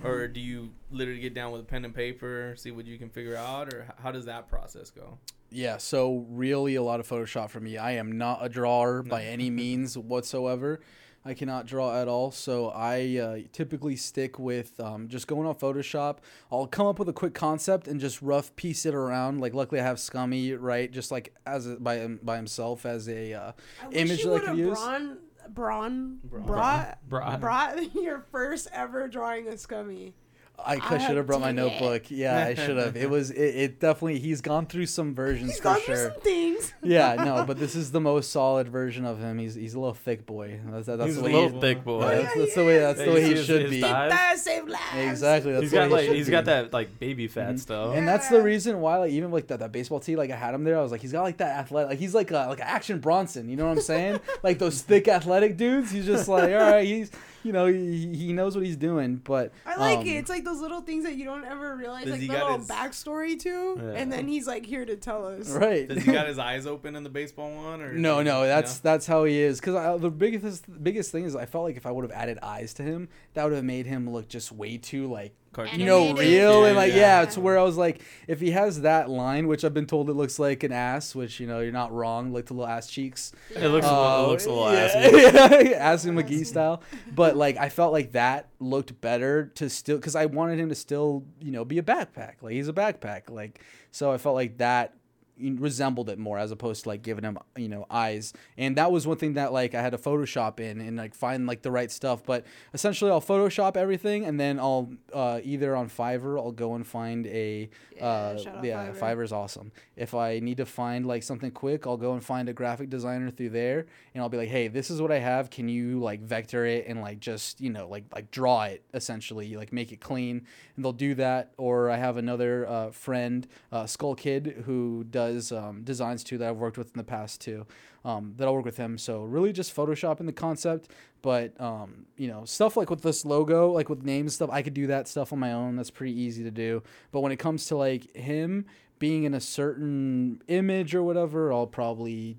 or do you literally get down with a pen and paper, see what you can figure out, or how does that process go? Yeah, so really a lot of Photoshop for me. I am not a drawer by any means whatsoever. I cannot draw at all, so I uh, typically stick with um, just going on Photoshop. I'll come up with a quick concept and just rough piece it around. Like, luckily, I have Scummy right, just like as a, by by himself as a uh, I wish image you that I would've could use. Braun, brawn, Braun. brought, Braun. brought your first ever drawing of Scummy. I, I should have brought my did it. notebook. Yeah, I should have. It was it, it definitely. He's gone through some versions He's for gone through sure. some things. yeah, no, but this is the most solid version of him. He's he's a little thick boy. That's, that's He's the a way little he, thick boy. Yeah, that's, that's the way. That's Yeah, the way he should his be. thighs? Save lives. Exactly. That's He's the got way like he has got that like baby fat Mhm. stuff. And that's the reason why, like, even like that, that baseball tee, like I had him there. I was like, he's got like that athletic, like he's like a, like an action Bronson. You know what I'm saying? like those thick athletic dudes. He's just like, all right, he's you know he, he knows what he's doing. But I like um, it. It's like those little things that you don't ever realize, like he the got little his- backstory to, Yeah. and then he's like here to tell us. right. Does he got his eyes open in the baseball one or No, no, that's that's how he is. Because the biggest biggest thing is I felt like if I would have added eyes to him, that would have made him look just way too like Cartoon. you know Animated. real and like yeah. Yeah. It's where I was like, if he has that line, which I've been told it looks like an ass, which you know you're not wrong, like the little ass cheeks. It looks a little, Uh, it looks a little yeah, assy. assy McGee style. But like I felt like that looked better to still because I wanted him to still you know be a backpack. Like he's a backpack. Like so I felt like that resembled it more as opposed to like giving him you know eyes. And that was one thing that like i had to photoshop in and like find like the right stuff. But essentially i'll photoshop everything and then i'll uh, either on fiverr i'll go and find a uh, yeah Fiverr. fiverr's awesome. If i need to find like something quick i'll go and find a graphic designer through there and i'll be like hey this is what i have. Can you like vector it and like just you know like like draw it essentially like make it clean? And they'll do that. Or i have another uh, friend uh, skull kid who does um, designs too that i've worked with in the past too um, that i'll work with him so really just photoshopping the concept but um, you know stuff like with this logo like with names stuff i could do that stuff on my own that's pretty easy to do but when it comes to like him being in a certain image or whatever i'll probably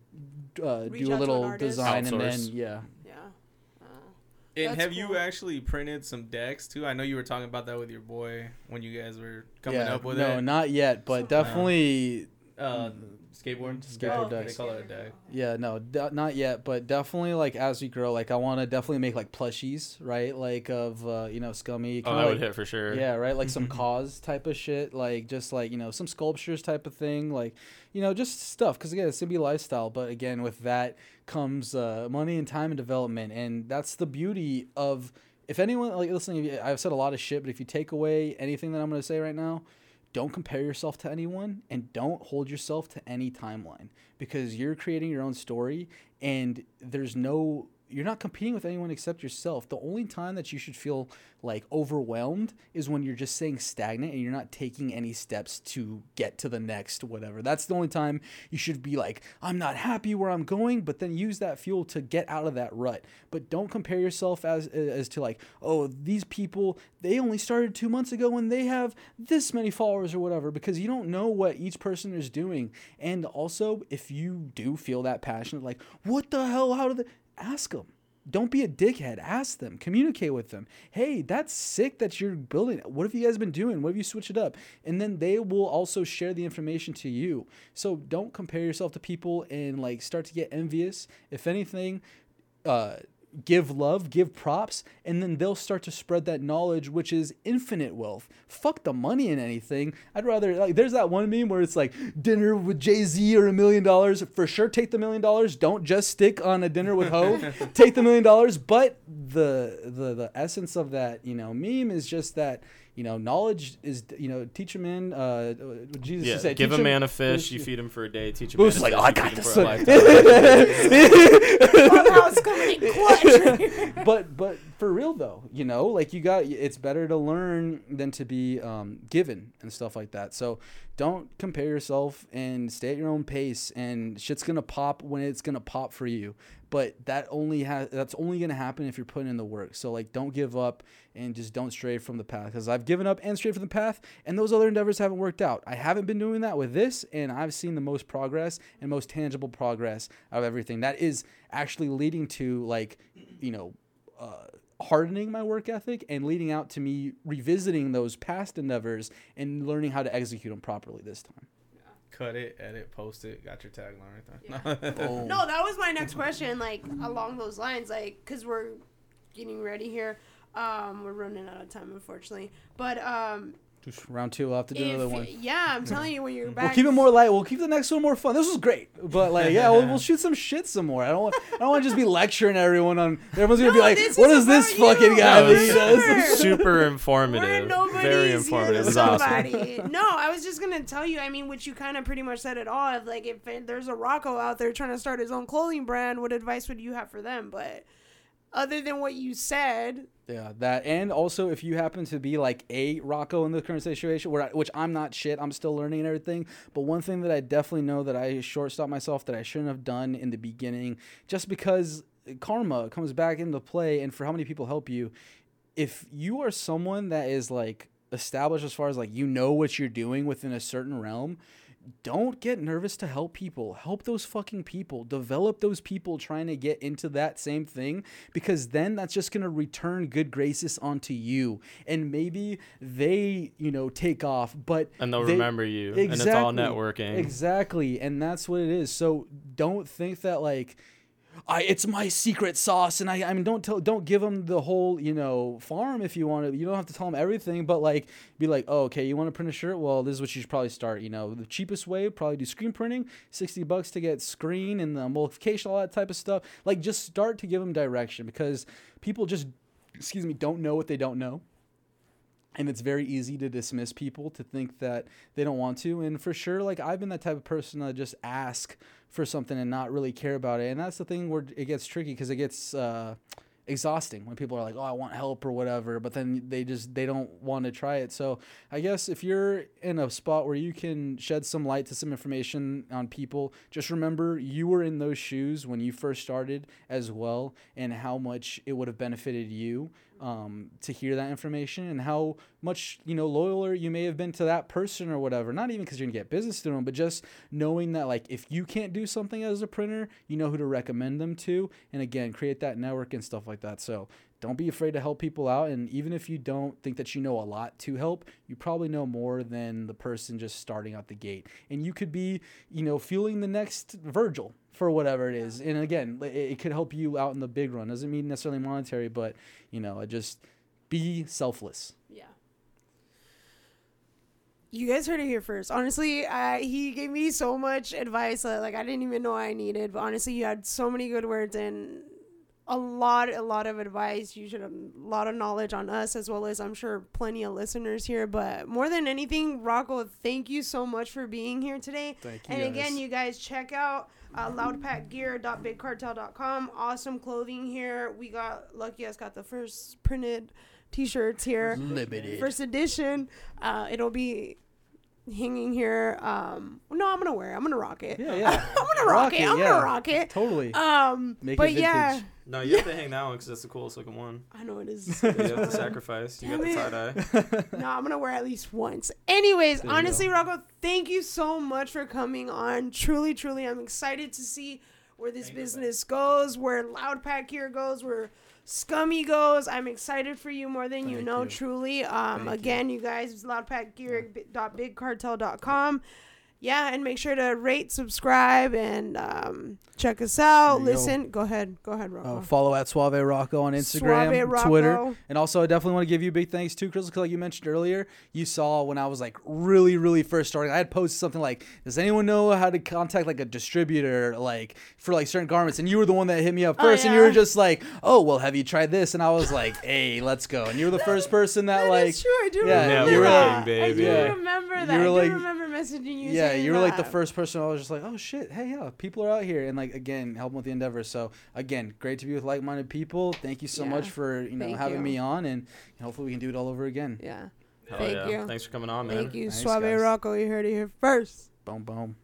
uh, do a out to an little artist. design and then yeah Yeah. Uh, And That's have you actually printed some decks too? I know you were talking about that with your boy when you guys were coming yeah, up with no it. No, not yet but definitely uh, skateboard. Skateboard They call it a deck. Yeah, no, d- not yet, but definitely like as we grow, like I want to definitely make like plushies, right? Like of uh, you know, scummy. Oh, that like, would hit for sure. Yeah, right. Like some cause type of shit, like just like you know some sculptures type of thing, like you know just stuff. Because again, it's gonna be lifestyle, but again with that comes uh, money and time and development, and that's the beauty of. If anyone like listening, I've said a lot of shit, but if you take away anything that I'm gonna say right now, don't compare yourself to anyone and don't hold yourself to any timeline because you're creating your own story and there's no you're not competing with anyone except yourself. The only time that you should feel like overwhelmed is when you're just staying stagnant and you're not taking any steps to get to the next whatever. That's the only time you should be like, I'm not happy where I'm going, but then use that fuel to get out of that rut. But don't compare yourself as as to like, oh, these people they only started two months ago and they have this many followers or whatever, because you don't know what each person is doing. And also, if you do feel that passionate, like, what the hell? How did they ask them? Don't be a dickhead. Ask them. Communicate with them. Hey, that's sick that you're building. What have you guys been doing? What have you switched it up? And then they will also share the information to you. So don't compare yourself to people and like start to get envious. If anything, uh, give love, give props, and then they'll start to spread that knowledge, which is infinite wealth. Fuck the money in anything. I'd rather like there's that one meme where it's like dinner with Jay Z or a million dollars. For sure, take the million dollars. Don't just stick on a dinner with Hove. take the million dollars. But the the the essence of that you know meme is just that. You know, knowledge is you know teach a man. Uh, Jesus Yeah, said, give teach a man a fish, fish- you feed him for a day. Teach a man is a like, fish, oh, I got him this. for a lifetime. Coming in clutch. but but for real though, you know, like you got it's better to learn than to be um, given and stuff like that. So don't compare yourself and stay at your own pace. And shit's gonna pop when it's gonna pop for you. But that only has that's only gonna happen if you're putting in the work. So like, don't give up and just don't stray from the path. Because I've given up and strayed from the path, and those other endeavors haven't worked out. I haven't been doing that with this, and I've seen the most progress and most tangible progress of everything. That is actually leading to like, you know. Uh, hardening my work ethic and leading out to me revisiting those past endeavors and learning how to execute them properly this time. Yeah. cut it, edit, post it, got your tagline right there. Boom. No, that was my next question. Like along those lines, like because we're getting ready here. Um, we're running out of time, unfortunately. But um, Just round two, we'll have to do another one. yeah, I'm telling you, when you're back, We'll keep it more light. We'll keep the next one more fun. This was great, but like, yeah, we'll, we'll shoot some shit some more. I don't want, I don't want to just be lecturing everyone on. Everyone's gonna be like, this "What is is this about fucking you. guy No, that it's he Sure. does?" super We're informative. Very informative. to It's awesome. no, I was just gonna tell you. I mean, which you kind of pretty much said it all. If, Like, if there's a Rocco out there trying to start his own clothing brand, what advice would you have for them? But other than what you said, Yeah, that and also if you happen to be like a Rocco in the current situation, where I, which I'm not shit, I'm still learning and everything. But one thing that I definitely know that I shortstop myself that I shouldn't have done in the beginning, just because karma comes back into play, and for how many people help you, if you are someone that is like established as far as like you know what you're doing within a certain realm don't get nervous to help people. Help those fucking people. Develop those people trying to get into that same thing because then that's just going to return good graces onto you. And maybe they, you know, take off, but And they'll they- remember you. And it's all networking. Exactly. And that's what it is. So don't think that like I, it's my secret sauce, and I, I mean, don't tell, don't give them the whole, you know, farm if you want to. You don't have to tell them everything, but like, be like, oh, okay, you want to print a shirt? Well, this is what you should probably start. You know, the cheapest way probably do screen printing, sixty bucks to get screen and the multiplication, all that type of stuff. Like, just start to give them direction because people just, excuse me, don't know what they don't know and it's very easy to dismiss people to think that they don't want to. And for sure like i've been that type of person that just ask for something and not really care about it. And that's the thing where it gets tricky because it gets uh, exhausting when people are like oh i want help or whatever but then they just they don't want to try it. So i guess if you're in a spot where you can shed some light to some information on people just remember you were in those shoes when you first started as well and how much it would have benefited you um, to hear that information and how much you know loyaler you may have been to that person or whatever. Not even because you're gonna get business through them but just knowing that like if you can't do something as a printer you know who to recommend them to. And again create that network and stuff like that. So don't be afraid to help people out and even if you don't think that you know a lot to help you probably know more than the person just starting out the gate and you could be you know fueling the next virgil for whatever it is and again it, could help you out in the big run doesn't mean necessarily monetary but you know just be selfless yeah. You guys heard it here first. Honestly, he gave me so much advice that like I didn't even know I needed. But honestly, you had so many good words and a lot, a lot of advice. You should have a lot of knowledge on us as well as I'm sure plenty of listeners here. But more than anything, Rocco, thank you so much for being here today. Thank you, And again, you guys check out uh, loudpackgear.bigcartel.com. Awesome clothing here. We got lucky us got the first printed t-shirts here limited first edition. Uh, it'll be hanging here. Um, no, I'm gonna wear. it. I'm gonna rock it. yeah yeah I'm gonna rock, it. I'm yeah. gonna rock it. totally Um, Make it but yeah. No, you have to hang that one because that's the coolest looking one. I know it is. You have to sacrifice. You got the tie Damn dye. no, I'm gonna wear at least once. Anyways, There honestly, Rocco, thank you so much for coming on. Truly, truly, I'm excited to see where this business goes, where Loud Pack Gear goes, where Scummy goes. I'm excited for you more than you know. you. Truly, um, Thank you. again, you guys, loudpackgear.bigcartel.com. Yeah, and make sure to rate, subscribe, and um, check us out. There you go. Listen, go. ahead, go ahead, Rocco. Uh, follow at Suave Rocco on Instagram, Suave Rocco. Twitter, and also I definitely want to give you a big thanks too, Krystal. 'cause Like you mentioned earlier, you saw when I was like really, really first starting. I had posted something like, "Does anyone know how to contact like a distributor like for like certain garments?" And you were the one that hit me up Oh, first, and you were just like, "Oh, well, have you tried this?" And I was like, "Hey, let's go." And you were the first person that That like, is true. I do yeah, remember you were that. like- I do baby. Yeah. remember You that. were I do remember messaging you. yeah, saying you were like the first person. I was just like, oh shit, hey, yeah, people are out here, and like again, helping with the endeavor. So again, great to be with like-minded people. Thank you so Yeah. much for you know Thank having you. me on, and hopefully we can do it all over again. Yeah. Hell Thank yeah. you. Thanks for coming on, man. Thank you, Thanks, Suave guys. Rocco. You heard it here first. Boom, boom.